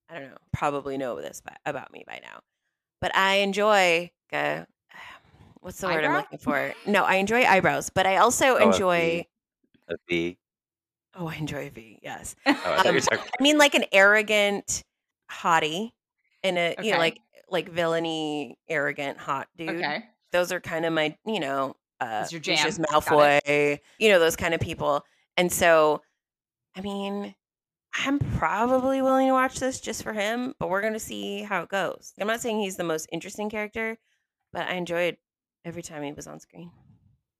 I don't know, probably know this by, about me by now, but I enjoy. Uh, [sighs] what's the word I'm looking for? No, I enjoy eyebrows, but I also Oh, enjoy. V. A V. Oh, I enjoy V. Yes, [laughs] Oh, I thought you were Um, I mean like an arrogant hottie, in a you know like like villainy, arrogant, hot dude. okay. those are kind of my, you know, uh, your jam. Got Malfoy, you know, those kind of people. And so, I mean, I'm probably willing to watch this just for him, but we're going to see how it goes. I'm not saying he's the most interesting character, but I enjoyed every time he was on screen.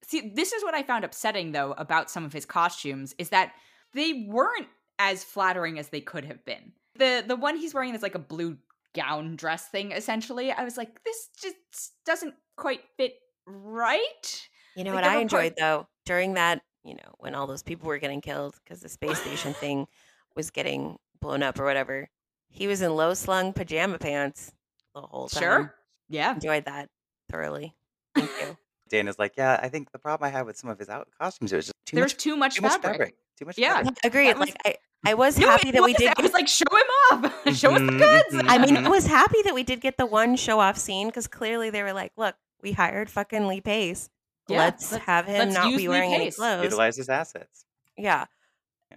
See, this is what I found upsetting though about some of his costumes is that they weren't as flattering as they could have been. The the one he's wearing is like a blue gown dress thing essentially. I was like this just doesn't quite fit right. You know Like, what I enjoyed part- though? During that, you know, when all those people were getting killed because the space station [sighs] thing was getting blown up or whatever, he was in low slung pajama pants the whole time. Sure. Yeah. Enjoyed that thoroughly. Thank you. [laughs] Dana's like, yeah, I think the problem I had with some of his out costumes it was just too There's much, too much too much fabric. fabric, too much Yeah. fabric. Agreed. was- Like I, I was No, happy it that we did. I was like, show him off. [laughs] show us the Mhm, goods. I mean, I mhm. was happy that we did get the one show off scene because clearly they were like, "Look, we hired fucking Lee Pace. Yeah, let's, let's- have him let's not be wearing any clothes." Utilize his assets. Yeah,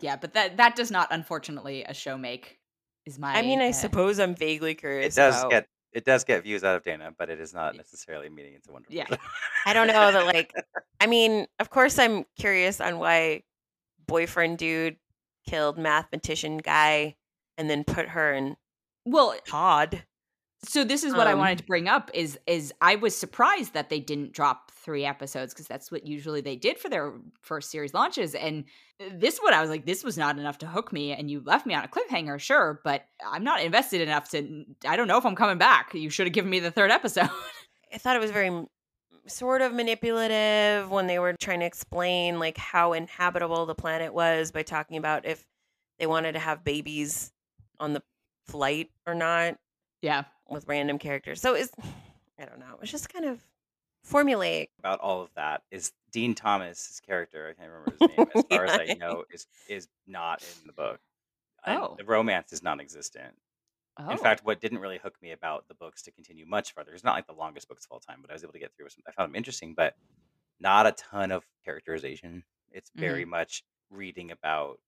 Yeah, but that that does not unfortunately a show make is my I mean, I uh, suppose I'm vaguely curious. It curious. does about- get it does get views out of Dana, but it is not necessarily meaning it's a wonderful. Yeah. I don't know that. Like, [laughs] I mean, of course, I'm curious on why boyfriend dude killed mathematician guy and then put her in well Todd. So this is what I Um, wanted to bring up is is I was surprised that they didn't drop three episodes because that's what usually they did for their first series launches and this one I was like this was not enough to hook me and you left me on a cliffhanger sure but I'm not invested enough to I don't know if I'm coming back. You should have given me the third episode. [laughs] I thought it was very sort of manipulative when they were trying to explain like how inhabitable the planet was by talking about if they wanted to have babies on the flight or not. Yeah with random characters. So it's [sighs] I don't know. It's just kind of formulaic. about all of that is Dean Thomas's character. I can't remember his name. As [laughs] far as I know, is is not in the book. And Oh. the romance is non-existent. Oh. In fact, what didn't really hook me about the books to continue much further, it's not like the longest books of all time, but I was able to get through some. I found them interesting, but not a ton of characterization. It's very mm-hmm. much reading about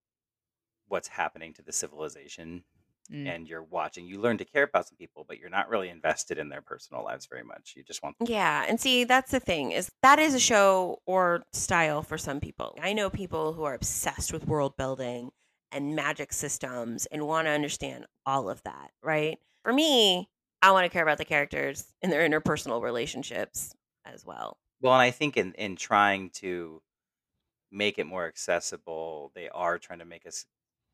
what's happening to the civilization, Mm. and you're watching. You learn to care about some people, but you're not really invested in their personal lives very much. You just want Yeah, and see, that's the thing is that is a show or style for some people. I know people who are obsessed with world building and magic systems and want to understand all of that, right? For me, I want to care about the characters and their interpersonal relationships as well. Well, and I think in in trying to make it more accessible, they are trying to make us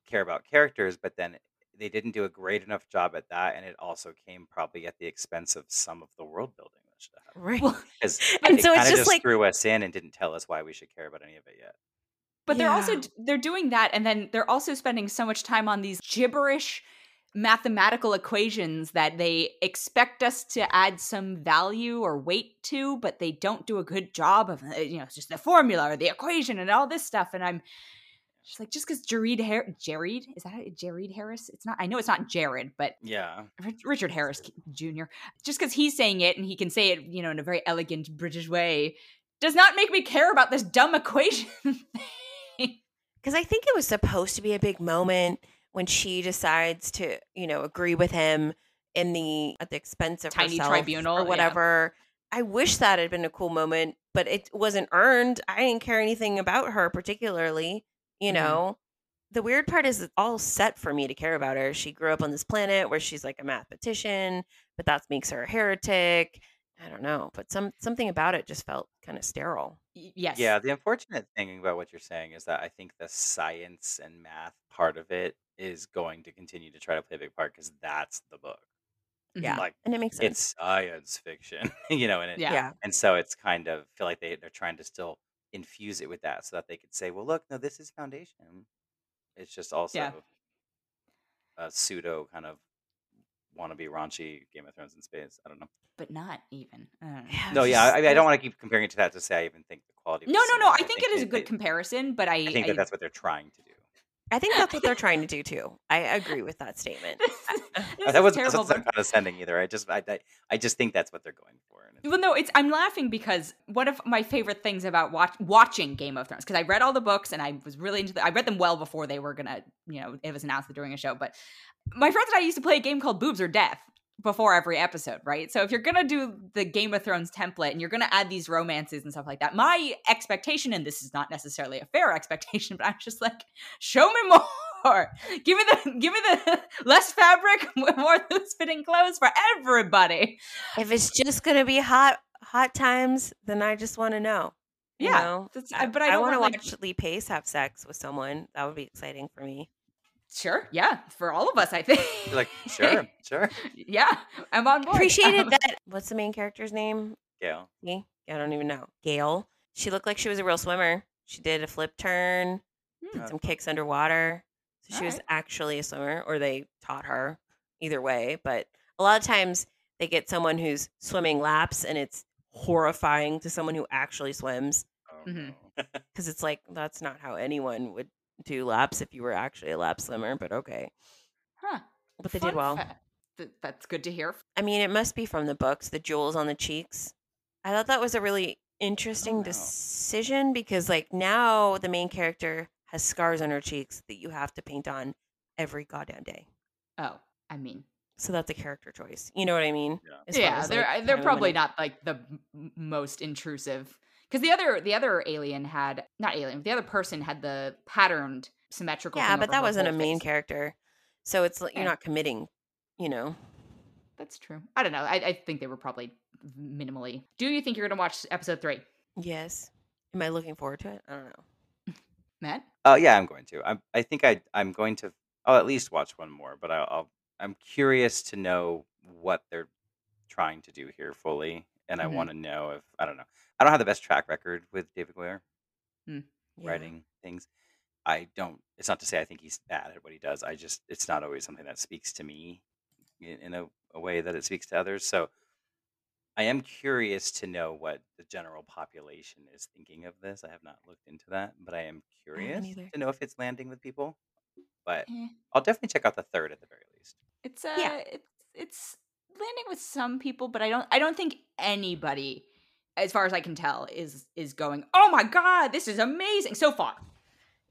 care about characters, but then they didn't do a great enough job at that, and it also came probably at the expense of some of the world building that should have happened. Right. Because [laughs] And it so it's just just like threw us in and didn't tell us why we should care about any of it yet. But they're also they're doing that, and then they're also spending so much time on these gibberish mathematical equations that they expect us to add some value or weight to, but they don't do a good job of uh, you know it's just the formula or the equation and all this stuff. And I'm just like, just because Jared Har- Jared is that it? Jared Harris? It's not. I know it's not Jared, but Yeah. Rich- Richard Harris Jr. Just because he's saying it and he can say it, you know, in a very elegant British way, does not make me care about this dumb equation. [laughs] thing. because I think it was supposed to be a big moment when she decides to, you know, agree with him in the at the expense of Tiny herself tribunal, or yeah. whatever. I wish that had been a cool moment, but it wasn't earned. I didn't care anything about her particularly. You Mhm. know, the weird part is it's all set for me to care about her. She grew up on this planet where she's like a mathematician, but that makes her a heretic. I don't know, but some something about it just felt kind of sterile. Yes. Yeah, the unfortunate thing about what you're saying is that I think the science and math part of it is going to continue to try to play a big part because that's the book. Mhm. Yeah, Like and it makes sense. it's science fiction, [laughs] you know, and it Yeah. yeah. and so it's kind of feel like they they're trying to still infuse it with that so that they could say, well, look, no, this is foundation. It's just also a pseudo kind of wannabe raunchy Game of Thrones in space. I don't know. But not even. Uh, I. Yeah, No, yeah, I, I mean, I don't want to keep comparing it to that to say I even think the quality. No, no, no. similar. I think it is a good they- comparison, but I, I think that that's what they're trying to do. I think that's what they're trying to [laughs] do too. I agree with that statement. This [laughs] that is was terrible. that's not but- condescending either. I just I, I I just think that's what they're going for. And it's- Well, no, it's I'm laughing because one of my favorite things about watch, watching Game of Thrones because I read all the books and I was really into. The, I read them well before they were gonna, you know, it was announced that during a show. But my friends and I used to play a game called Boobs or Death before every episode, right? So if you're gonna do the Game of Thrones template and you're gonna add these romances and stuff like that, my expectation, and this is not necessarily a fair [laughs] expectation, but I'm just like, show me more. [laughs] Give me the [laughs] give me the less fabric, more loose fitting clothes for everybody. if it's just gonna be hot hot times, then I just want to know. you Yeah, know? I- but I don't want to want, like- watch Lee Pace have sex with someone. That would be exciting for me. Sure. Yeah. For all of us, I think. You're like sure, [laughs] sure, yeah. I'm on board. Appreciated Um, [laughs] that. What's the main character's name? Gail. Me? I don't even know. Gail. She looked like she was a real swimmer. She did a flip turn, Hmm. did some kicks underwater. So she was Alright. actually a swimmer, or they taught her. Either way, but a lot of times they get someone who's swimming laps, and it's horrifying to someone who actually swims Oh, Mhm. no. [laughs] because it's like that's not how anyone would do laps if you were actually a lap swimmer. But okay, Huh. but they Fun did well. fact. Th- that's good to hear. I mean, it must be from the books, the jewels on the cheeks. I thought that was a really interesting no. decision because, like, now the main character has scars on her cheeks that you have to paint on every goddamn day. Oh, I mean, So that's a character choice. You know what I mean? Yeah. As yeah, as, they're like, uh, I- kind they're probably not like the m- most intrusive because the other the other alien had not alien the other person had the patterned symmetrical. Yeah, thing but that wasn't a main face. character. So it's like you're not committing, you know? That's true. I don't know. I, I think they were probably minimally. Do you think you're gonna watch episode three, Yes. Am I looking forward to it? I don't know. [laughs] Matt? Oh yeah, I'm going to. I'm, I think I I'm going to. I'll at least watch one more, but I'll, I'll I'm curious to know what they're trying to do here fully, and Mhm. I want to know if I don't know. I don't have the best track record with David Goyer Yeah. writing things. I don't. It's not to say I think he's bad at what he does. I just it's not always something that speaks to me in, in a, a way that it speaks to others. So I am curious to know what the general population is thinking of this. I have not looked into that, but I am curious to know if it's landing with people. But Eh. I'll definitely check out the third at the very least. It's uh Yeah. it's it's landing with some people, but I don't I don't think anybody, as far as I can tell, is is going, Oh my god, this is amazing so far.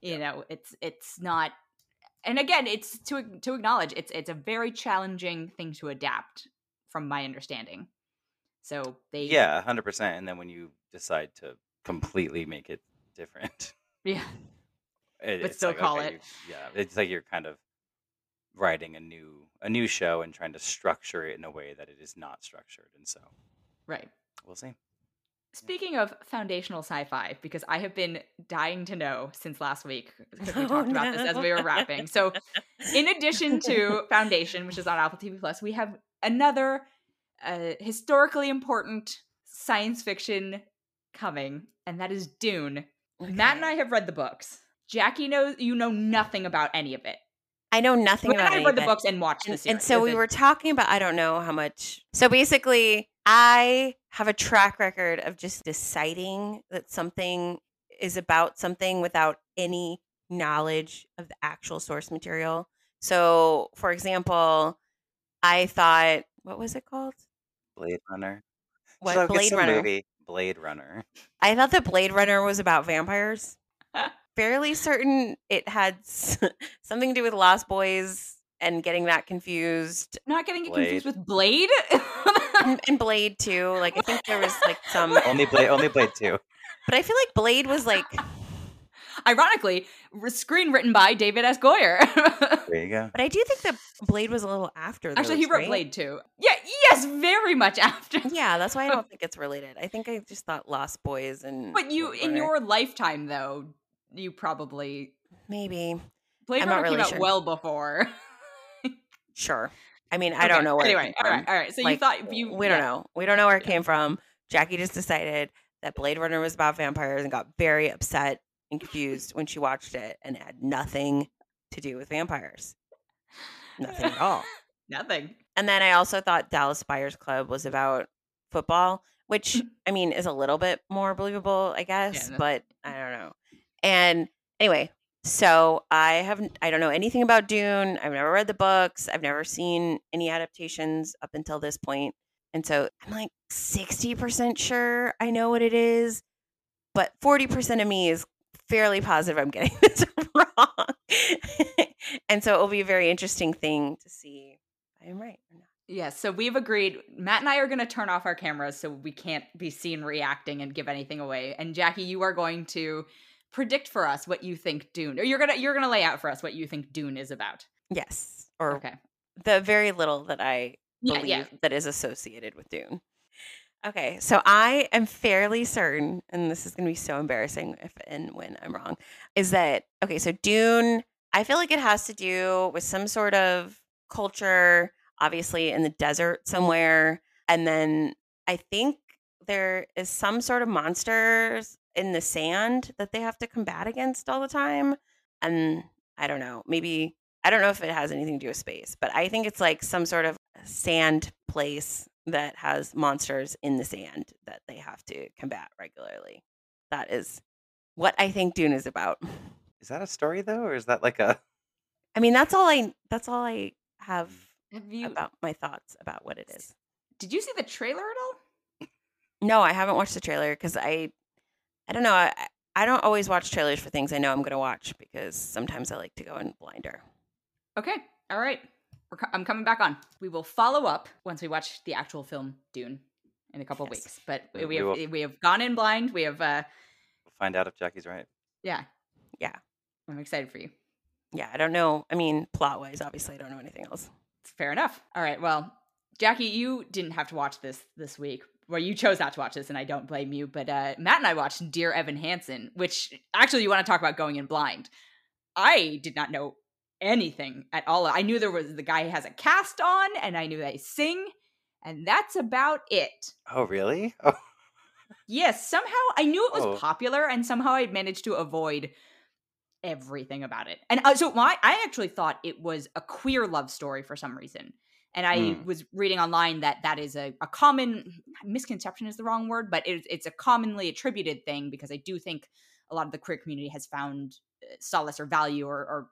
You know, it's it's not and again, it's to to acknowledge it's it's a very challenging thing to adapt from my understanding. So they Yeah, hundred percent. And then when you decide to completely make it different, [laughs] yeah. it, But it's still like, call okay, it. yeah, it's like you're kind of writing a new a new show and trying to structure it in a way that it is not structured. And so Right. we'll see. Speaking of foundational sci-fi, because I have been dying to know since last week because we [laughs] Oh, talked about this as we were wrapping. So, in addition to Foundation, which is on Apple TV Plus, we have another uh, historically important science fiction coming, and that is Dune. Matt and I have read the books. Jackie knows you know nothing about any of it. I know nothing Matt and about i've read of the books and watched the and, series. and so we the- were talking about i don't know how much so basically i have a track record of just deciding that something is about something without any knowledge of the actual source material so for example i thought what was it called Blade Runner. what so get blade runner movie. Blade Runner. i thought that blade runner was about vampires [laughs] fairly certain it had s- [laughs] something to do with lost boys and getting that confused not getting it Blade. confused with Blade. and, [laughs] and Blade too. Like I think there was like [laughs] some, Only Blade. Only Blade Two. but I feel like Blade was like Ironically, screen written by David S. Goyer. There you go. But I do think that Blade was a little after. Actually, he wrote right? Blade too. Yeah, yes, very much after. Yeah, that's why I don't think it's related. I think I just thought Lost Boys and. But you, in your lifetime, though, you probably maybe Blade I'm not Runner came really out sure. well before. [laughs] sure. I mean, I Okay, don't know where. it Anyway, came all right, all right. So you thought you we don't know. We don't know where it came from. Jackie just decided that Blade Runner was about vampires and got very upset and confused when she watched it, and it had nothing to do with vampires. Nothing at all. [laughs] nothing. And then I also thought Dallas Buyers Club was about football, which [laughs] I mean is a little bit more believable, I guess, no- but I. And anyway, so I haven't I don't know anything about Dune. I've never read the books. I've never seen any adaptations up until this point. And so I'm like 60% sure I know what it is, but 40% of me is fairly positive I'm getting [laughs] this wrong. [laughs] and so it will be a very interesting thing to see if I am right or not. Yes, so we've agreed. Matt and I are going to turn off our cameras so we can't be seen reacting and give anything away. And Jackie, you are going to predict for us what you think Dune, or you're gonna you're gonna lay out for us what you think Dune is about. Yes. Or Okay. the very little that I Yeah, believe yeah. that is associated with Dune. Okay, so I am fairly certain, and this is going to be so embarrassing if and when I'm wrong, is that okay? So Dune, I feel like it has to do with some sort of culture, obviously in the desert somewhere, and then I think there is some sort of monsters in the sand that they have to combat against all the time, and I don't know, maybe I don't know if it has anything to do with space, but I think it's like some sort of sand place that has monsters in the sand that they have to combat regularly. That is what I think Dune is about. [laughs] Is that a story though, or is that like a? I mean, that's all I that's all I have mm. Have you about my thoughts about what it is. did you see the trailer at all? No, I haven't watched the trailer because I I don't know. I I don't always watch trailers for things I know I'm going to watch because sometimes I like to go in blinder. Okay. All right. We're co- I'm coming back on. We will follow up once we watch the actual film Dune in a couple of Yes. weeks. But We- we we have will- we have gone in blind. We have uh We'll find out if Jackie's right. yeah. Yeah. I'm excited for you. Yeah, I don't know. I mean, plot wise, obviously, I don't know anything else. Fair enough. All right. Well, Jackie, you didn't have to watch this this week. Well, you chose not to watch this, and I don't blame you. But uh, Matt and I watched Dear Evan Hansen, which actually you want to talk about going in blind. I did not know anything at all. I knew there was the guy has a cast on, and I knew they sing, and that's about it. Oh, really? Oh, Yes, somehow I knew it was Oh. popular, and somehow I managed to avoid everything about it. And uh, so my, I actually thought it was a queer love story for some reason, And I Mm. was reading online that that is a, a common misconception is the wrong word, but it, it's a commonly attributed thing because I do think a lot of the queer community has found uh, solace or value or, or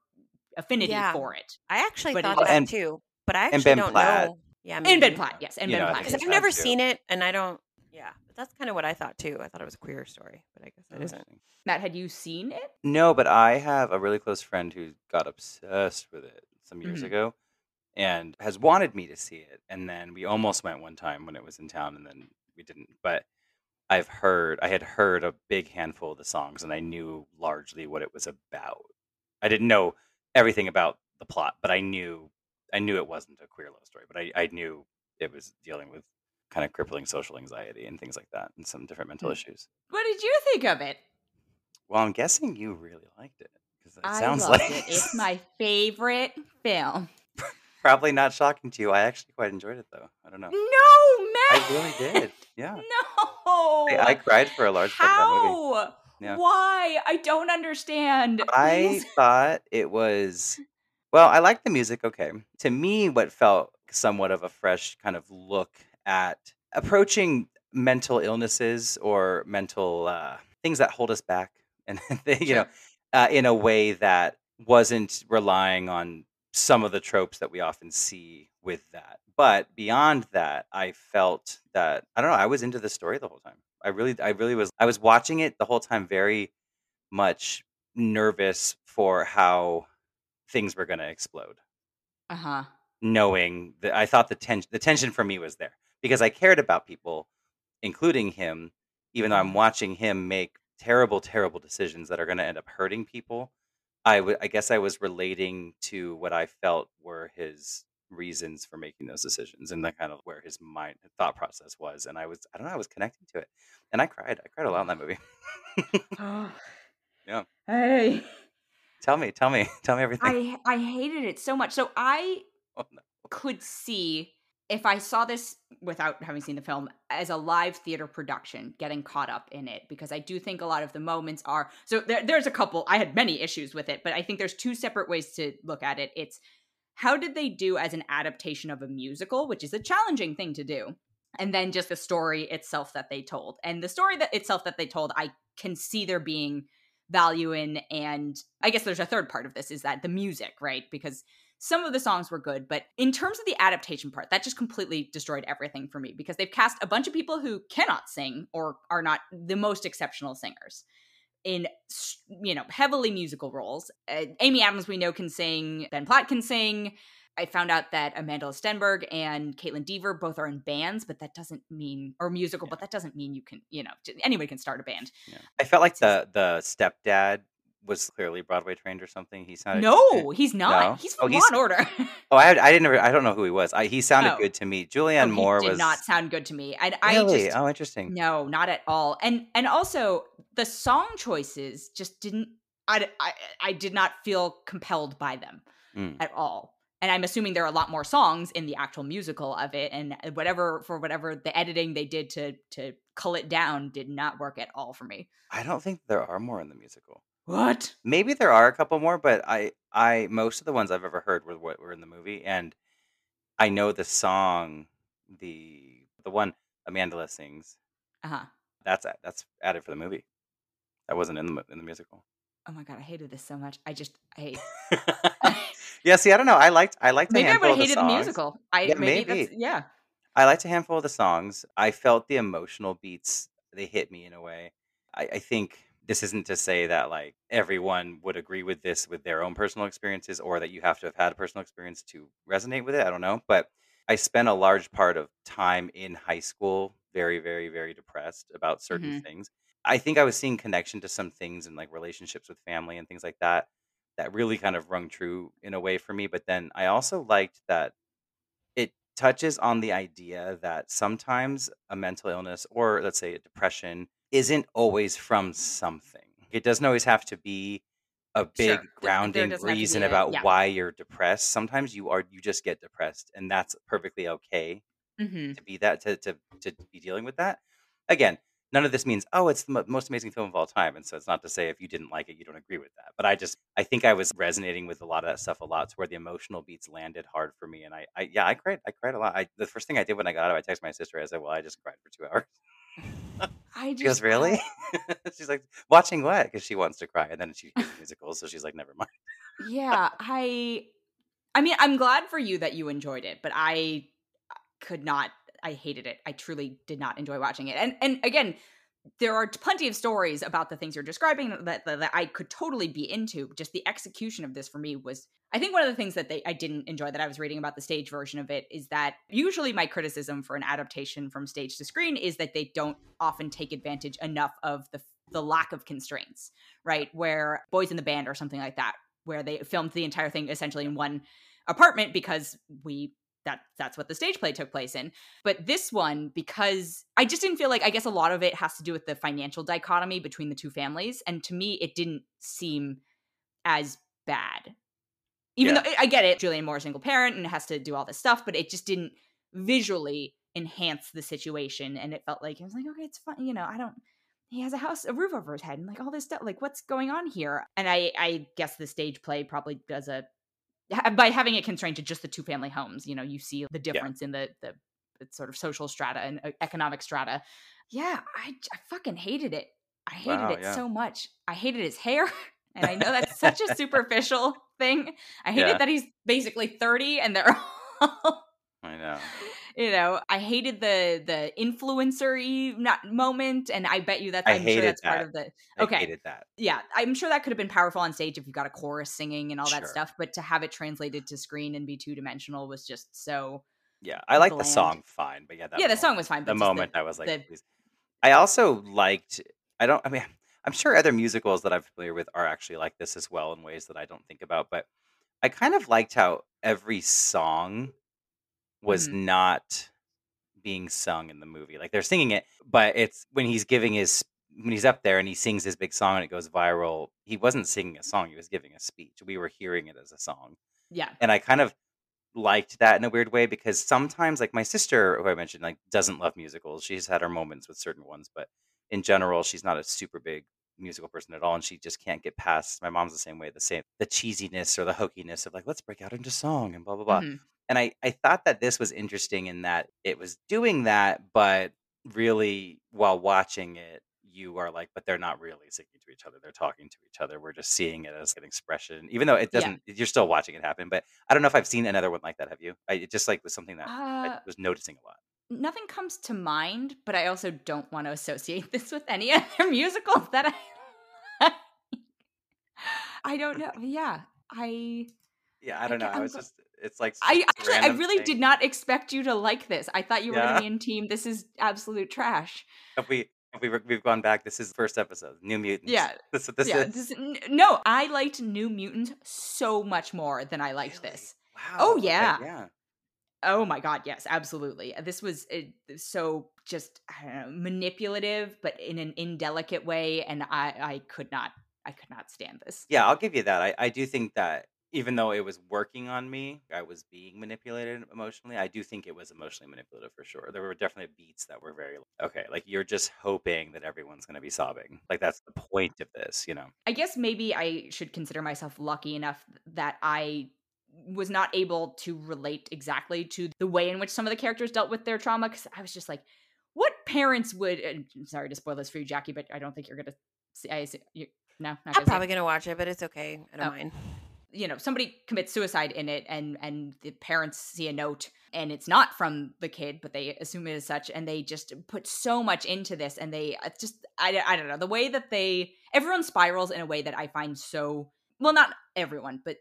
affinity Yeah. for it. I actually But thought it's- that And- too, but I and actually Ben don't Platt. know. Yeah, In maybe. Ben Platt, yes, and You Ben know, Platt. Because I've never too. seen it, and I don't. Yeah, but that's kind of what I thought too. I thought it was a queer story, but I guess it isn't. Matt, had you seen it? No, but I have a really close friend who got obsessed with it some years Mhm. ago and has wanted me to see it. And then we almost went one time when it was in town and then we didn't. But I've heard, I had heard a big handful of the songs and I knew largely what it was about. I didn't know everything about the plot, but I knew, I knew it wasn't a queer love story, but I, I knew it was dealing with kind of crippling social anxiety and things like that and some different mental Hmm. issues. What did you think of it? Well, I'm guessing you really liked it because it I sounds [laughs] like it. It's my favorite film. Probably not shocking to you. I actually quite enjoyed it though. I don't know. No, Matt. I really did. [laughs] Yeah. No. I, I cried for a large part of that movie. How? Yeah. Why? I don't understand. I thought it was well, I liked the music, okay. To me, what felt somewhat of a fresh kind of look at approaching mental illnesses or mental uh, things that hold us back and [laughs] they, you know, uh, in a way that wasn't relying on some of the tropes that we often see with that. But beyond that, I felt that I don't know, I was into the story the whole time. I really I really was I was watching it the whole time very much nervous for how things were going to explode Uh huh. knowing that I thought the tension the tension for me was there because I cared about people including him even though I'm Mhm. watching him make terrible terrible decisions that are going to end up hurting people I would I guess I was relating to what I felt were his reasons for making those decisions and the kind of where his mind thought process was and I was I don't know I was connecting to it and I cried I cried a lot in that movie [laughs] oh. Yeah. Hey. tell me tell me [laughs] tell me everything I I hated it so much. So I oh, no. could see if I saw this without having seen the film as a live theater production, getting caught up in it because I do think a lot of the moments are so there, there's a couple. I had many issues with it, but I think there's two separate ways to look at it. It's how did they do as an adaptation of a musical, which is a challenging thing to do, and then just the story itself that they told. And the story that itself that they told, I can see there being value in and I guess there's a third part of this is that the music, right? Because some of the songs were good, but in terms of the adaptation part, that just completely destroyed everything for me because they've cast a bunch of people who cannot sing or are not the most exceptional singers in you know heavily musical roles. Uh, Amy Adams we know can sing, Ben Platt can sing. I found out that Amanda Stenberg and Kaitlyn Dever both are in bands, but that doesn't mean or musical, but that doesn't mean you can you know anybody can start a band. Yeah. I felt like the the stepdad was clearly Broadway trained or something. He sounded No, he's not. No? He's Oh, from he's- Law and Order. [laughs] Oh, I I didn't. I don't know who he was. I, he sounded Oh. good to me. Julianne Oh, Moore he did was not sound good to me. I, I really. just oh, interesting. no, not at all. And and also the song choices just didn't. I I, I did not feel compelled by them Mm. at all. And I'm assuming there are a lot more songs in the actual musical of it, and whatever for whatever the editing they did to to cull it down did not work at all for me. I don't think there are more in the musical. What? Maybe there are a couple more, but I I most of the ones I've ever heard were what were in the movie, and I know the song, the the one Amanda sings. Uh huh. That's that's added for the movie. That wasn't in the in the musical. Oh my god, I hated this so much. I just I hate. [laughs] yeah, see, I don't know. I liked I liked maybe I would have hated the songs. musical. I Yeah, maybe, maybe. that's yeah. I liked a handful of the songs. I felt the emotional beats. They hit me in a way. I, I think this isn't to say that like everyone would agree with this with their own personal experiences or that you have to have had a personal experience to resonate with it. I don't know. But I spent a large part of time in high school very, very, very depressed about certain mm-hmm. things. I think I was seeing connection to some things and like relationships with family and things like that that really kind of rung true in a way for me. But then I also liked that it touches on the idea that sometimes a mental illness or let's say a depression isn't always from something. It doesn't always have to be a big there grounding doesn't have to reason a- about yeah. why you're depressed. Sometimes you are you just get depressed and that's perfectly okay Mm-hmm. to be that to to to be dealing with that. Again, none of this means oh it's the mo- most amazing film of all time and so it's not to say if you didn't like it you don't agree with that but i just i think i was resonating with a lot of that stuff a lot to where the emotional beats landed hard for me and i, I yeah i cried i cried a lot I, the first thing i did when i got out i texted my sister i said well i just cried for two [laughs] hours I she goes just really [laughs] she's like watching what because she wants to cry and then she [laughs] hears musicals so she's like never mind yeah, I I mean, I'm glad for you that you enjoyed it, but I could not I hated it. I truly did not enjoy watching it. And and again, there are plenty of stories about the things you're describing that, that, that I could totally be into. Just the execution of this for me was, I think, one of the things that they, I didn't enjoy that I was reading about the stage version of it is that usually my criticism for an adaptation from stage to screen is that they don't often take advantage enough of the the lack of constraints, right? Where Boys in the Band or something like that, where they filmed the entire thing essentially in one apartment because we that that's what the stage play took place in. But this one, because I just didn't feel like I guess a lot of it has to do with the financial dichotomy between the two families, and to me, it didn't seem as bad. Even Yeah. though I get it, Julianne Moore is single parent and has to do all this stuff, but it just didn't visually enhance the situation, and it felt like it was like okay, it's fun, you know. I don't. He has a house, a roof over his head, and like all this stuff. Like, what's going on here? And I, I guess the stage play probably does a by having it constrained to just the two family homes you know you see the difference in the the the sort of social strata and uh, economic strata. Yeah i, I fucking hated it. I hated Wow, it yeah. so much. I hated his hair [laughs] and i know that's such a [laughs] superficial thing. I hated Yeah. that he's basically 30 and they're [laughs] all i know you know i hated the the influencer not moment and i bet you that's I i'm sure that's part that. of the Okay, i hated that yeah, I'm sure that could have been powerful on stage if you got a chorus singing and all that stuff, but to have it translated to screen and be two dimensional was just so. yeah i like the song fine but yeah that yeah, the song was fine, but the moment I was like, the- please. I also liked. I don't. I mean, I'm sure other musicals that I'm familiar with are actually like this as well in ways that I don't think about. But I kind of liked how every song was Mhm. not being sung in the movie. Like they're singing it, but it's when he's giving his when he's up there and he sings his big song and it goes viral. He wasn't singing a song; he was giving a speech. We were hearing it as a song yeah, and I kind of liked that in a weird way because sometimes like my sister who I mentioned like doesn't love musicals. She's had her moments with certain ones, but in general she's not a super big musical person at all and she just can't get past my mom's the same way the same the cheesiness or the hokiness of like let's break out into song and blah blah blah. mhm, And I I thought that this was interesting in that it was doing that but really while watching it you are like but they're not really singing to each other they're talking to each other we're just seeing it as an expression even though it doesn't you're still watching it happen but i don't know if i've seen another one like that have you I, it just like was something that i Uh, was noticing a lot nothing comes to mind, but I also don't want to associate [laughs] this with any [laughs] other musical that I. [laughs] I don't know. Yeah, I. yeah I don't know i was just it's like I actually, I really thing. did not expect you to like this. I thought you were gonna be in team. This is absolute trash. if we if we were, we've gone back this is the first episode new mutants Yeah, [laughs] this, this yeah. is This, no, I liked New Mutants so much more than I liked Really? this. wow Oh, okay, yeah. yeah Oh my god, yes, absolutely. This was uh, so just I don't know, manipulative, but in an indelicate way, and I I could not I could not stand this. Yeah, I'll give you that. I, I do think that even though it was working on me, I was being manipulated emotionally. I do think it was emotionally manipulative for sure. There were definitely beats that were very okay. Like you're just hoping that everyone's going to be sobbing. Like that's the point of this, you know? I guess maybe I should consider myself lucky enough that I was not able to relate exactly to the way in which some of the characters dealt with their trauma because I was just like, what parents would? I'm sorry to spoil this for you, Jackie, but I don't think you're gonna see. I see you, no, not I'm gonna see it. probably gonna watch it, but it's okay. I don't Oh. mind. You know somebody commits suicide in it and and the parents see a note and it's not from the kid but they assume it is such and they just put so much into this and they it's just I, I don't know the way that they everyone spirals in a way that i find so well not everyone but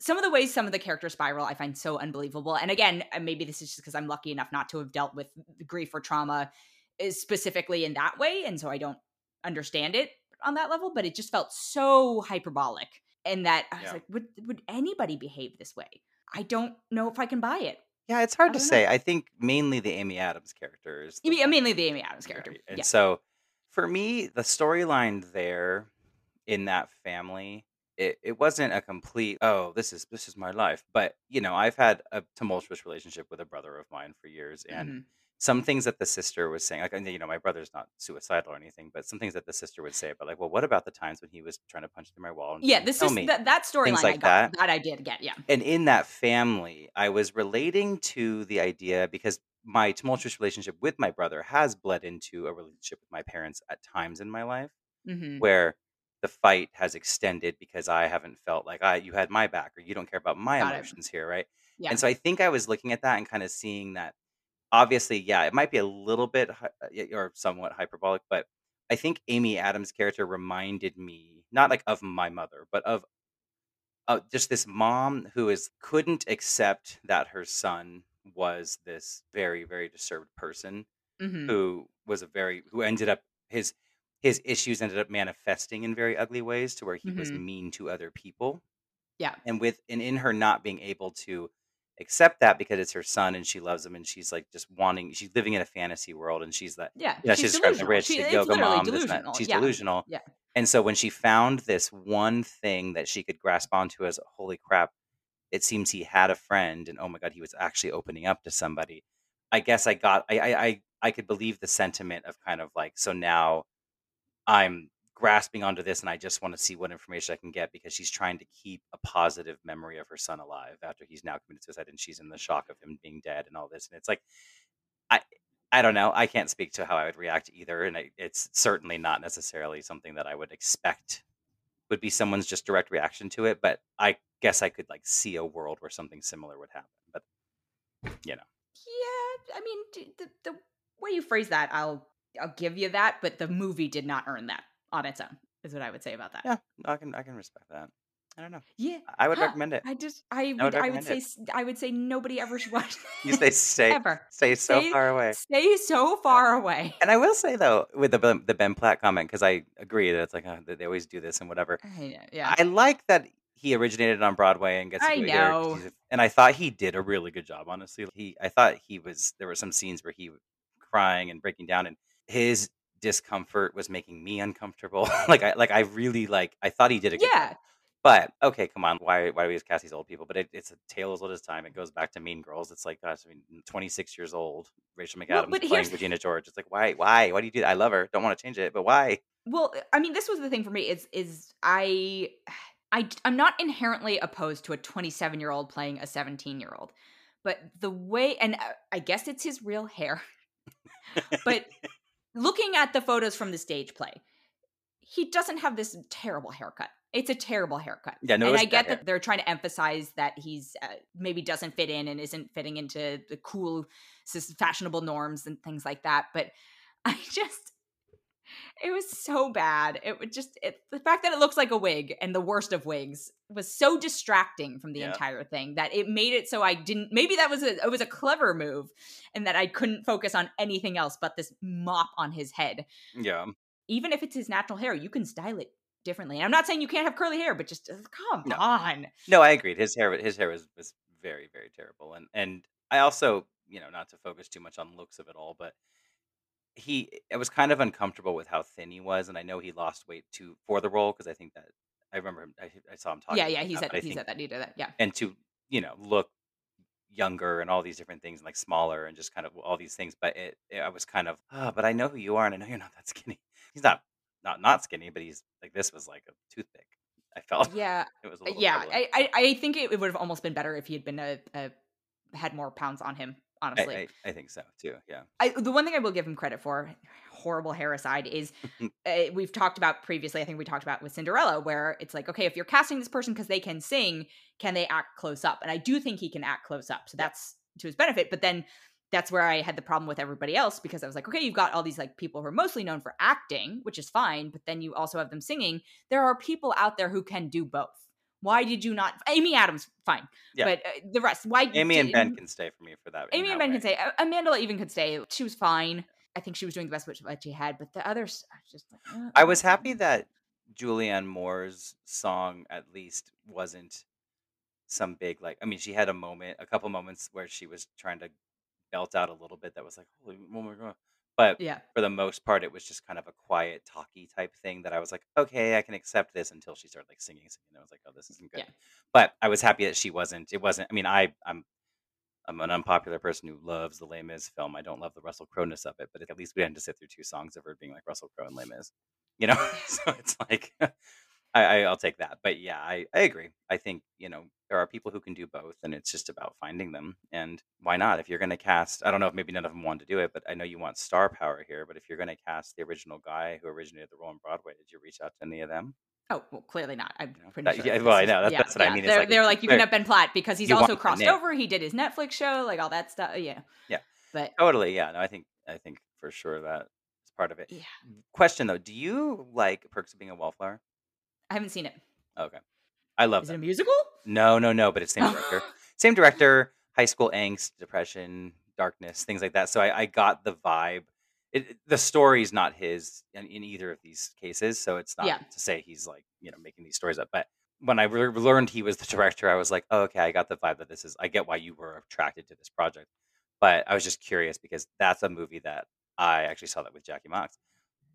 some of the ways some of the characters spiral i find so unbelievable. And again uh, maybe this is just because i'm lucky enough not to have dealt with grief or trauma uh, specifically in that way and so i don't understand it on that level but it just felt so hyperbolic and that I was Yeah. like, would would anybody behave this way? I don't know if I can buy it. Yeah, it's hard to know. say. I think mainly the Amy Adams character is. You the mean, mainly the Amy Adams character. Right. And Yeah. so for me, the storyline there in that family, it, it wasn't a complete, oh, this is this is my life. But, you know, I've had a tumultuous relationship with a brother of mine for years. And Mhm. Some things that the sister was saying, like you know, my brother's not suicidal or anything, but some things that the sister would say about like, well, what about the times when he was trying to punch through my wall? And yeah, this is that, that storyline like I got, that. that I did get. Yeah, and in that family, I was relating to the idea because my tumultuous relationship with my brother has bled into a relationship with my parents at times in my life hmm where the fight has extended because I haven't felt like I you had my back or you don't care about my Got it. emotions here, right? yeah, And so I think I was looking at that and kind of seeing that obviously, yeah, it might be a little bit hy- uh, or somewhat hyperbolic, but I think Amy Adams' character reminded me not like of my mother, but of uh, just this mom who is couldn't accept that her son was this very very disturbed person hmm who was a very who ended up his his issues ended up manifesting in very ugly ways to where he was Mhm. mean to other people yeah, and with and in her not being able to accept that because it's her son and she loves him and she's like just wanting she's living in a fantasy world and she's that yeah. you know she She's the rich She, the yoga mom this and that. delusional. she's yeah, delusional yeah. and so when she found this one thing that she could grasp onto as holy crap it seems he had a friend and oh my god he was actually opening up to somebody i guess i got i i i, I could believe the sentiment of kind of like so now i'm grasping onto this and i just want to see what information i can get because she's trying to keep a positive memory of her son alive after he's now committed suicide and she's in the shock of him being dead and all this and it's like i i don't know i can't speak to how i would react either and it's certainly not necessarily something that i would expect would be someone's just direct reaction to it but i guess i could like see a world where something similar would happen but you know. Yeah, I mean, the the way you phrase that, I'll I'll give you that, but the movie did not earn that on its own. Is what I would say about that. yeah i can i can respect that i don't know Yeah, i would huh, recommend it I just I would would I would say it. I would say nobody ever should watch. [laughs] you say stay ever stay so Stay- far away stay so far away. and i will say though with the Ben- the ben platt comment because i agree that it's like oh, they always do this and whatever I yeah, I like that he originated on Broadway and gets to I do here. know. he's a- And I thought he did a really good job, honestly. He, I thought he was. There were some scenes where he was crying and breaking down, and his discomfort was making me uncomfortable. [laughs] like I, like I really like. I thought he did a good yeah. job. But okay, come on. Why, why do we just cast these old people? But it, it's a tale as old as time. It goes back to Mean Girls. It's like, gosh, I mean, 26 years old. Rachel McAdams but playing Regina George. It's like, why, why, why do you do that? I love her. Don't want to change it, but why? Well, I mean, this was the thing for me. Is is I, I I'm not inherently opposed to a 27 year old playing a 17 year old, but the way, and uh, I guess it's his real hair. [laughs] But looking at the photos from the stage play, he doesn't have this terrible haircut. It's a terrible haircut. Yeah, no, and I get hair. that they're trying to emphasize that he's uh, maybe doesn't fit in and isn't fitting into the cool, fashionable norms and things like that. But [laughs] I just, it was so bad. It would just it, the fact that it looks like a wig and the worst of wigs was so distracting from the Yeah. entire thing that it made it so I didn't. Maybe that was a it was a clever move, and that I couldn't focus on anything else but this mop on his head. yeah. Even if it's his natural hair, you can style it differently. And I'm not saying you can't have curly hair, but just come No. on. No, I agreed. His hair, his hair was was very, very terrible, and and I also, you know, not to focus too much on looks of it all, but he, I was kind of uncomfortable with how thin he was, and I know he lost weight to for the role because I think that I remember him, I, I saw him talking. Yeah, yeah, he that, said but I he think- said that he did that. Yeah. and to you know look younger and all these different things, and like smaller and just kind of all these things. But it, it I was kind of, oh, but I know who you are, and I know you're not that [laughs] skinny. He's not not not skinny, but he's like this was like a toothpick. I felt Yeah. [laughs] it was a Uh, little yeah. I, I I think it would have almost been better if he had been a, a had more pounds on him. I, Honestly, I, I think so too. Yeah. I, the one thing I will give him credit for, horrible hair aside, is uh, [laughs] we've talked about previously. I think we talked about with Cinderella, where it's like, okay, if you're casting this person because they can sing, can they act close up? And I do think he can act close up, so Yeah. that's to his benefit. But then that's where I had the problem with everybody else because I was like, okay, you've got all these like people who are mostly known for acting, which is fine, but then you also have them singing. There are people out there who can do both. Why did you not? Amy Adams, fine, Yeah. but uh, the rest, why? Amy and Ben can stay for me for that. Amy and Ben way. can say. A- Amanda even could stay. She was fine. I think she was doing the best which what she had, but the others are just like. uh, I was happy that Julianne Moore's song at least wasn't some big like. I mean, she had a moment, a couple moments where she was trying to belt out a little bit. That was like, holy, oh my god! But Yeah, for the most part, it was just kind of a quiet, talky type thing that I was like, okay, I can accept this until she started like singing, singing. I was like, oh, this isn't good. Yeah. But I was happy that she wasn't. It wasn't. I mean, I I'm I'm an unpopular person who loves the Les Mis film. I don't love the Russell Crowe-ness of it, but at least we had to sit through two songs of her being like Russell Crowe and Les Mis. You know, [laughs] so it's like [laughs] I, I I'll take that. But yeah, I I agree. I think you know there are people who can do both, and it's just about finding them. And why not? If you're going to cast, I don't know if maybe none of them want to do it, but I know you want star power here. But if you're going to cast the original guy who originated the role on Broadway, did you reach out to any of them? Oh well, clearly not. I'm You know, pretty that, sure. yeah, well, I know that's, yeah, that's what yeah. I mean. They're, like, they're like you can have Ben Platt because he's also crossed over. He did his Netflix show, like all that stuff. Yeah. Yeah. But totally, yeah. No, I think I think for sure that is part of it. yeah, Question though, do you like Perks of Being a Wallflower? I haven't seen it. Okay, I love Is it a musical? No, no, no, but it's same [laughs] director. same director, high school angst, depression, darkness, things like that. So I, I got the vibe. It, it- the story's not his in, in either of these cases, so it's not Yeah. to say he's like you know making these stories up. But when I re- learned he was the [laughs] director, I was like, oh, okay, I got the vibe that this is. I get why you were attracted to this project, but I was just curious because that's a movie that I actually saw that with Jackie Mox,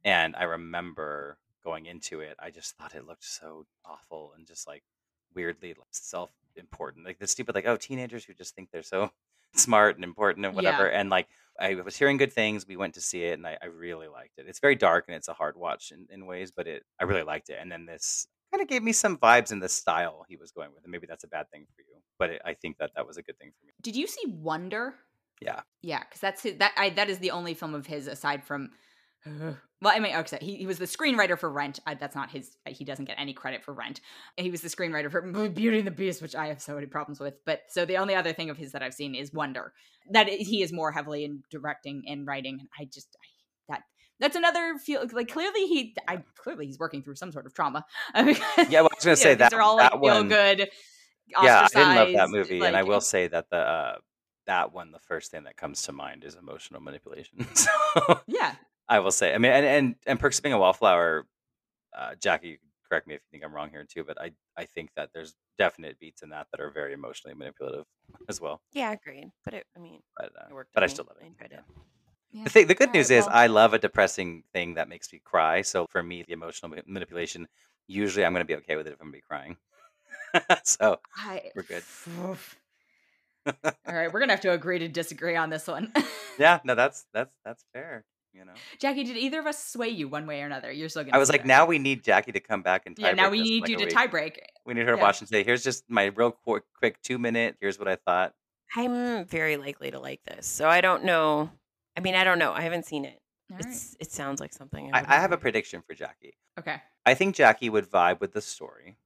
and I remember going into it, I just thought it looked so awful and just like weirdly like, self-important, like the stupid like oh teenagers who just think they're so [laughs] smart and important and Yeah. whatever. And like I was hearing good things. We went to see it, and I, I really liked it. It's very dark and it's a hard watch in, in ways, but it I really liked it. And then this kind of gave me some vibes in the style he was going with, and maybe that's a bad thing for you, but it, I think that that was a good thing for me. Did you see Wonder? Yeah. Yeah, because that's his, that. I that is the only film of his aside from. [sighs] well, I mean, okay, he, he was the screenwriter for Rent. I, that's not his. He doesn't get any credit for Rent. He was the screenwriter for [laughs] Beauty and the Beast, which I have so many problems with. But so the only other thing of his that I've seen is Wonder. That he is more heavily in directing and writing. And I just I, that that's another feel like clearly he. I clearly he's working through some sort of trauma. [laughs] Yeah, well, I was gonna say that these are all that like feel one. good. Yeah, I didn't love that movie, and I will say that the uh, that one, the first thing that comes to mind is emotional manipulation. [laughs] so Yeah, I will say, I mean, and and, and Perks of Being a Wallflower, uh, Jackie, correct me if you think I'm wrong here too, but I I think that there's definite beats in that that are very emotionally manipulative [laughs] as well. Yeah, agreed. But it, I mean, But uh, it worked. but I me. still love it. I enjoyed yeah. it. yeah. The thing, the good All news right, is well- I love a depressing thing that makes me cry. So for me, the emotional ma- manipulation, usually I'm going to be okay with it if I'm going to be crying. [laughs] so I, We're good. [laughs] All right, we're gonna have to agree to disagree on this one. yeah, no, that's that's that's fair. You know, Jackie, did either of us sway you one way or another? You're still gonna. I was like, that. now we need Jackie to come back and tie Yeah, now we break this in need like you to week. tie break. We need her to Yeah. watch and say, here's just my real quick, quick two minute. Here's what I thought. I'm very likely to like this, so I don't know. I mean, I don't know. I haven't seen it. All right. It's it sounds like something. I, would I have a prediction for Jackie. Okay. I think Jackie would vibe with the story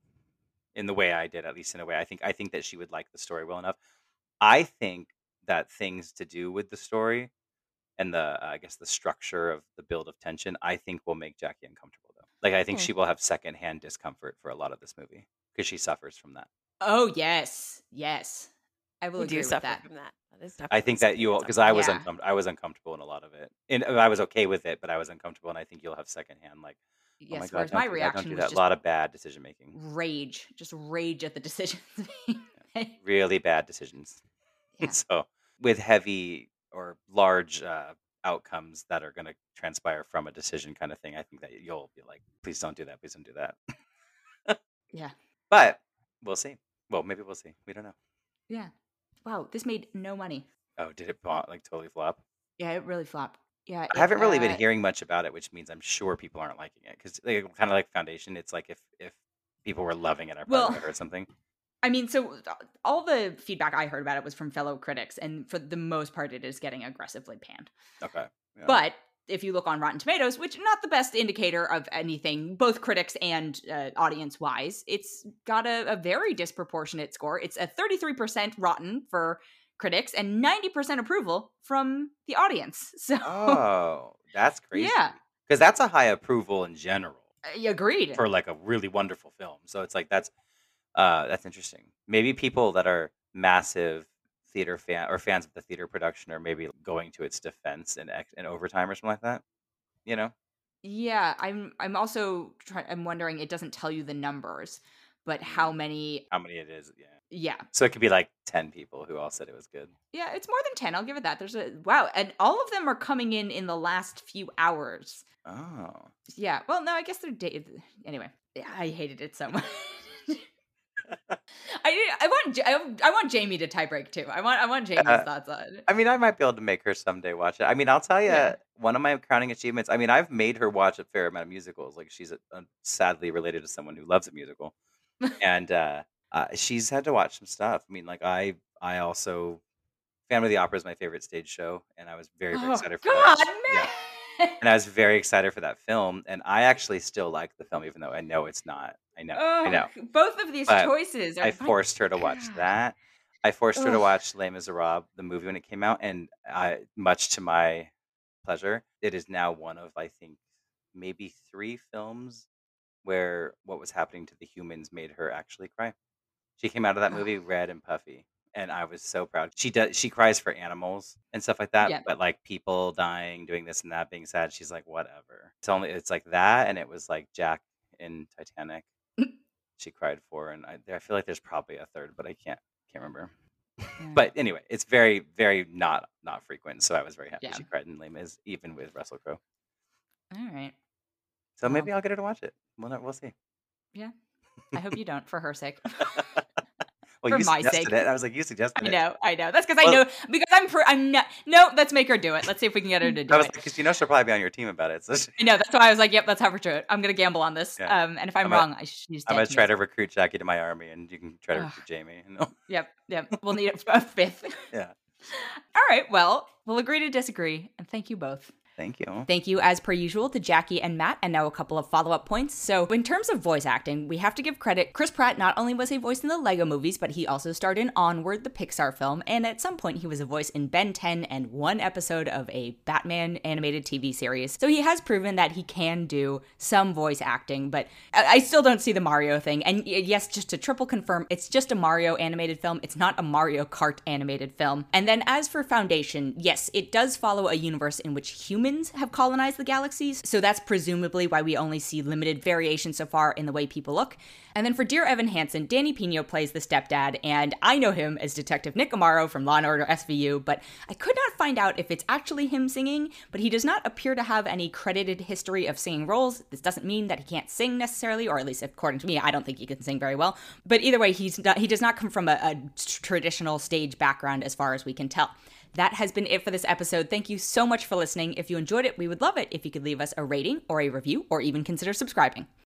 in the way I did, at least in a way. I think I think that she would like the story well enough. I think that things to do with the story and the uh, I guess the structure of the build of tension, I think will make Jackie uncomfortable though. Like I think Hmm. she will have secondhand discomfort for a lot of this movie because she suffers from that. Oh yes, yes. I will We agree do with suffer that. from that. That is I think that you that's because I was Yeah. uncom- I was uncomfortable in a lot of it, and uh, I was okay with it, but I was uncomfortable, and I think you'll have secondhand like, oh Yes. my god, whereas don't my do reaction don't was that. just A lot of bad decision making, rage, just rage at the [laughs] decisions being made. really bad decisions. [laughs] Yeah. so with heavy or large uh, outcomes that are going to transpire from a decision kind of thing, I think that you'll be like, please don't do that, please don't do that. [laughs] Yeah. But we'll see. Well, maybe we'll see. We don't know. Yeah. Wow, this made no money. Oh, did it like totally flop? Yeah, it really flopped. Yeah. I haven't really been uh, hearing much about it, which means I'm sure people aren't liking it because like, kind of like Foundation. It's like if if people were loving it, I probably Well- heard something. I mean, so uh, all the feedback I heard about it was from fellow critics, and for the most part, it is getting aggressively panned. Okay. yeah. But if you look on Rotten Tomatoes, which not the best indicator of anything, both critics and uh, audience wise, it's got a, a very disproportionate score. It's a 33% rotten for critics and 90% approval from the audience. [laughs] So, oh, that's crazy. Yeah. because that's a high approval in general I agreed. for like a really wonderful film. So it's like that's uh that's interesting. Maybe people that are massive theater fan or fans of the theater production are maybe going to its defense in in overtime or something like that. You know? yeah, I'm. I'm also. Try- I'm wondering. It doesn't tell you the numbers, but how many? How many it is? Yeah. Yeah, So it could be like ten people who all said it was good. yeah. It's more than ten. I'll give it that. There's a wow, and all of them are coming in in the last few hours. Oh. Yeah. Well, no, I guess they're dated. Anyway, I hated it so [laughs] much. I I want I want Jamie to tiebreak too. I want I want Jamie's uh, thoughts on. I mean, I might be able to make her someday watch it. I mean, I'll tell you, yeah. one of my crowning achievements. I mean, I've made her watch a fair amount of musicals. Like she's a, a, sadly related to someone who loves a musical, [laughs] and uh, uh, she's had to watch some stuff. I mean, like I I also Phantom of the Opera is my favorite stage show, and I was very very oh, excited for God, that. Man. Yeah and I was very excited for that film. And I actually still like the film, even though I know it's not. I know. Oh, I know. Both of these but choices. I forced her to watch that. I forced Ugh. her to watch Les Miserables, the movie, when it came out, and I, much to my pleasure, it is now one of I think maybe three films where what was happening to the humans made her actually cry. She came out of that movie red and puffy and I was so proud. She does she cries for animals and stuff like that, Yeah. but like people dying, doing this and that, being sad, she's like whatever. It's only it's like that, and it was like Jack in Titanic. [clears throat] she cried for, and I, I feel like there's probably a third, but I can't can't remember. But anyway, it's very very not not frequent, so I was very happy Yeah. she cried in Les Mis, even with Russell Crowe. All right. So maybe I'll get her to watch it. We'll we'll see. yeah. I hope you [laughs] don't, for her sake. [laughs] Well, for you my sake. It. I was like, you suggested I it. know, I know. That's because well, I know because I'm. Pr- I'm not. No, let's make her do it. Let's see if we can get her to do I was it. Because you know she'll probably be on your team about it. So she... I know. That's why I was like, yep, let's have her do it. I'm gonna gamble on this. Yeah. Um, and if I'm, I'm wrong, a, I should. I'm gonna try to recruit Jackie to my army, and you can try to recruit Jamie. [laughs] Yep, yep. We'll need a fifth. yeah. [laughs] All right. Well, we'll agree to disagree, and thank you both. Thank you. Thank you, as per usual, to Jackie and Matt, and now a couple of follow up points. So, in terms of voice acting, we have to give credit. Chris Pratt not only was a voice in the Lego movies, but he also starred in Onward, the Pixar film, and at some point he was a voice in Ben 10 and one episode of a Batman animated TV series. So, he has proven that he can do some voice acting, but I still don't see the Mario thing. And yes, just to triple confirm, it's just a Mario animated film, it's not a Mario Kart animated film. And then, as for Foundation, yes, it does follow a universe in which humans have colonized the galaxies, so that's presumably why we only see limited variation so far in the way people look. And then for Dear Evan Hansen, Danny Pino plays the stepdad, and I know him as Detective Nick Amaro from Law and Order SVU, but I could not find out if it's actually him singing, but he does not appear to have any credited history of singing roles. This doesn't mean that he can't sing necessarily, or at least according to me, I don't think he can sing very well. But either way, he's not, he does not come from a, a traditional stage background as far as we can tell. That has been it for this episode. Thank you so much for listening. If you enjoyed it, we would love it if you could leave us a rating or a review or even consider subscribing.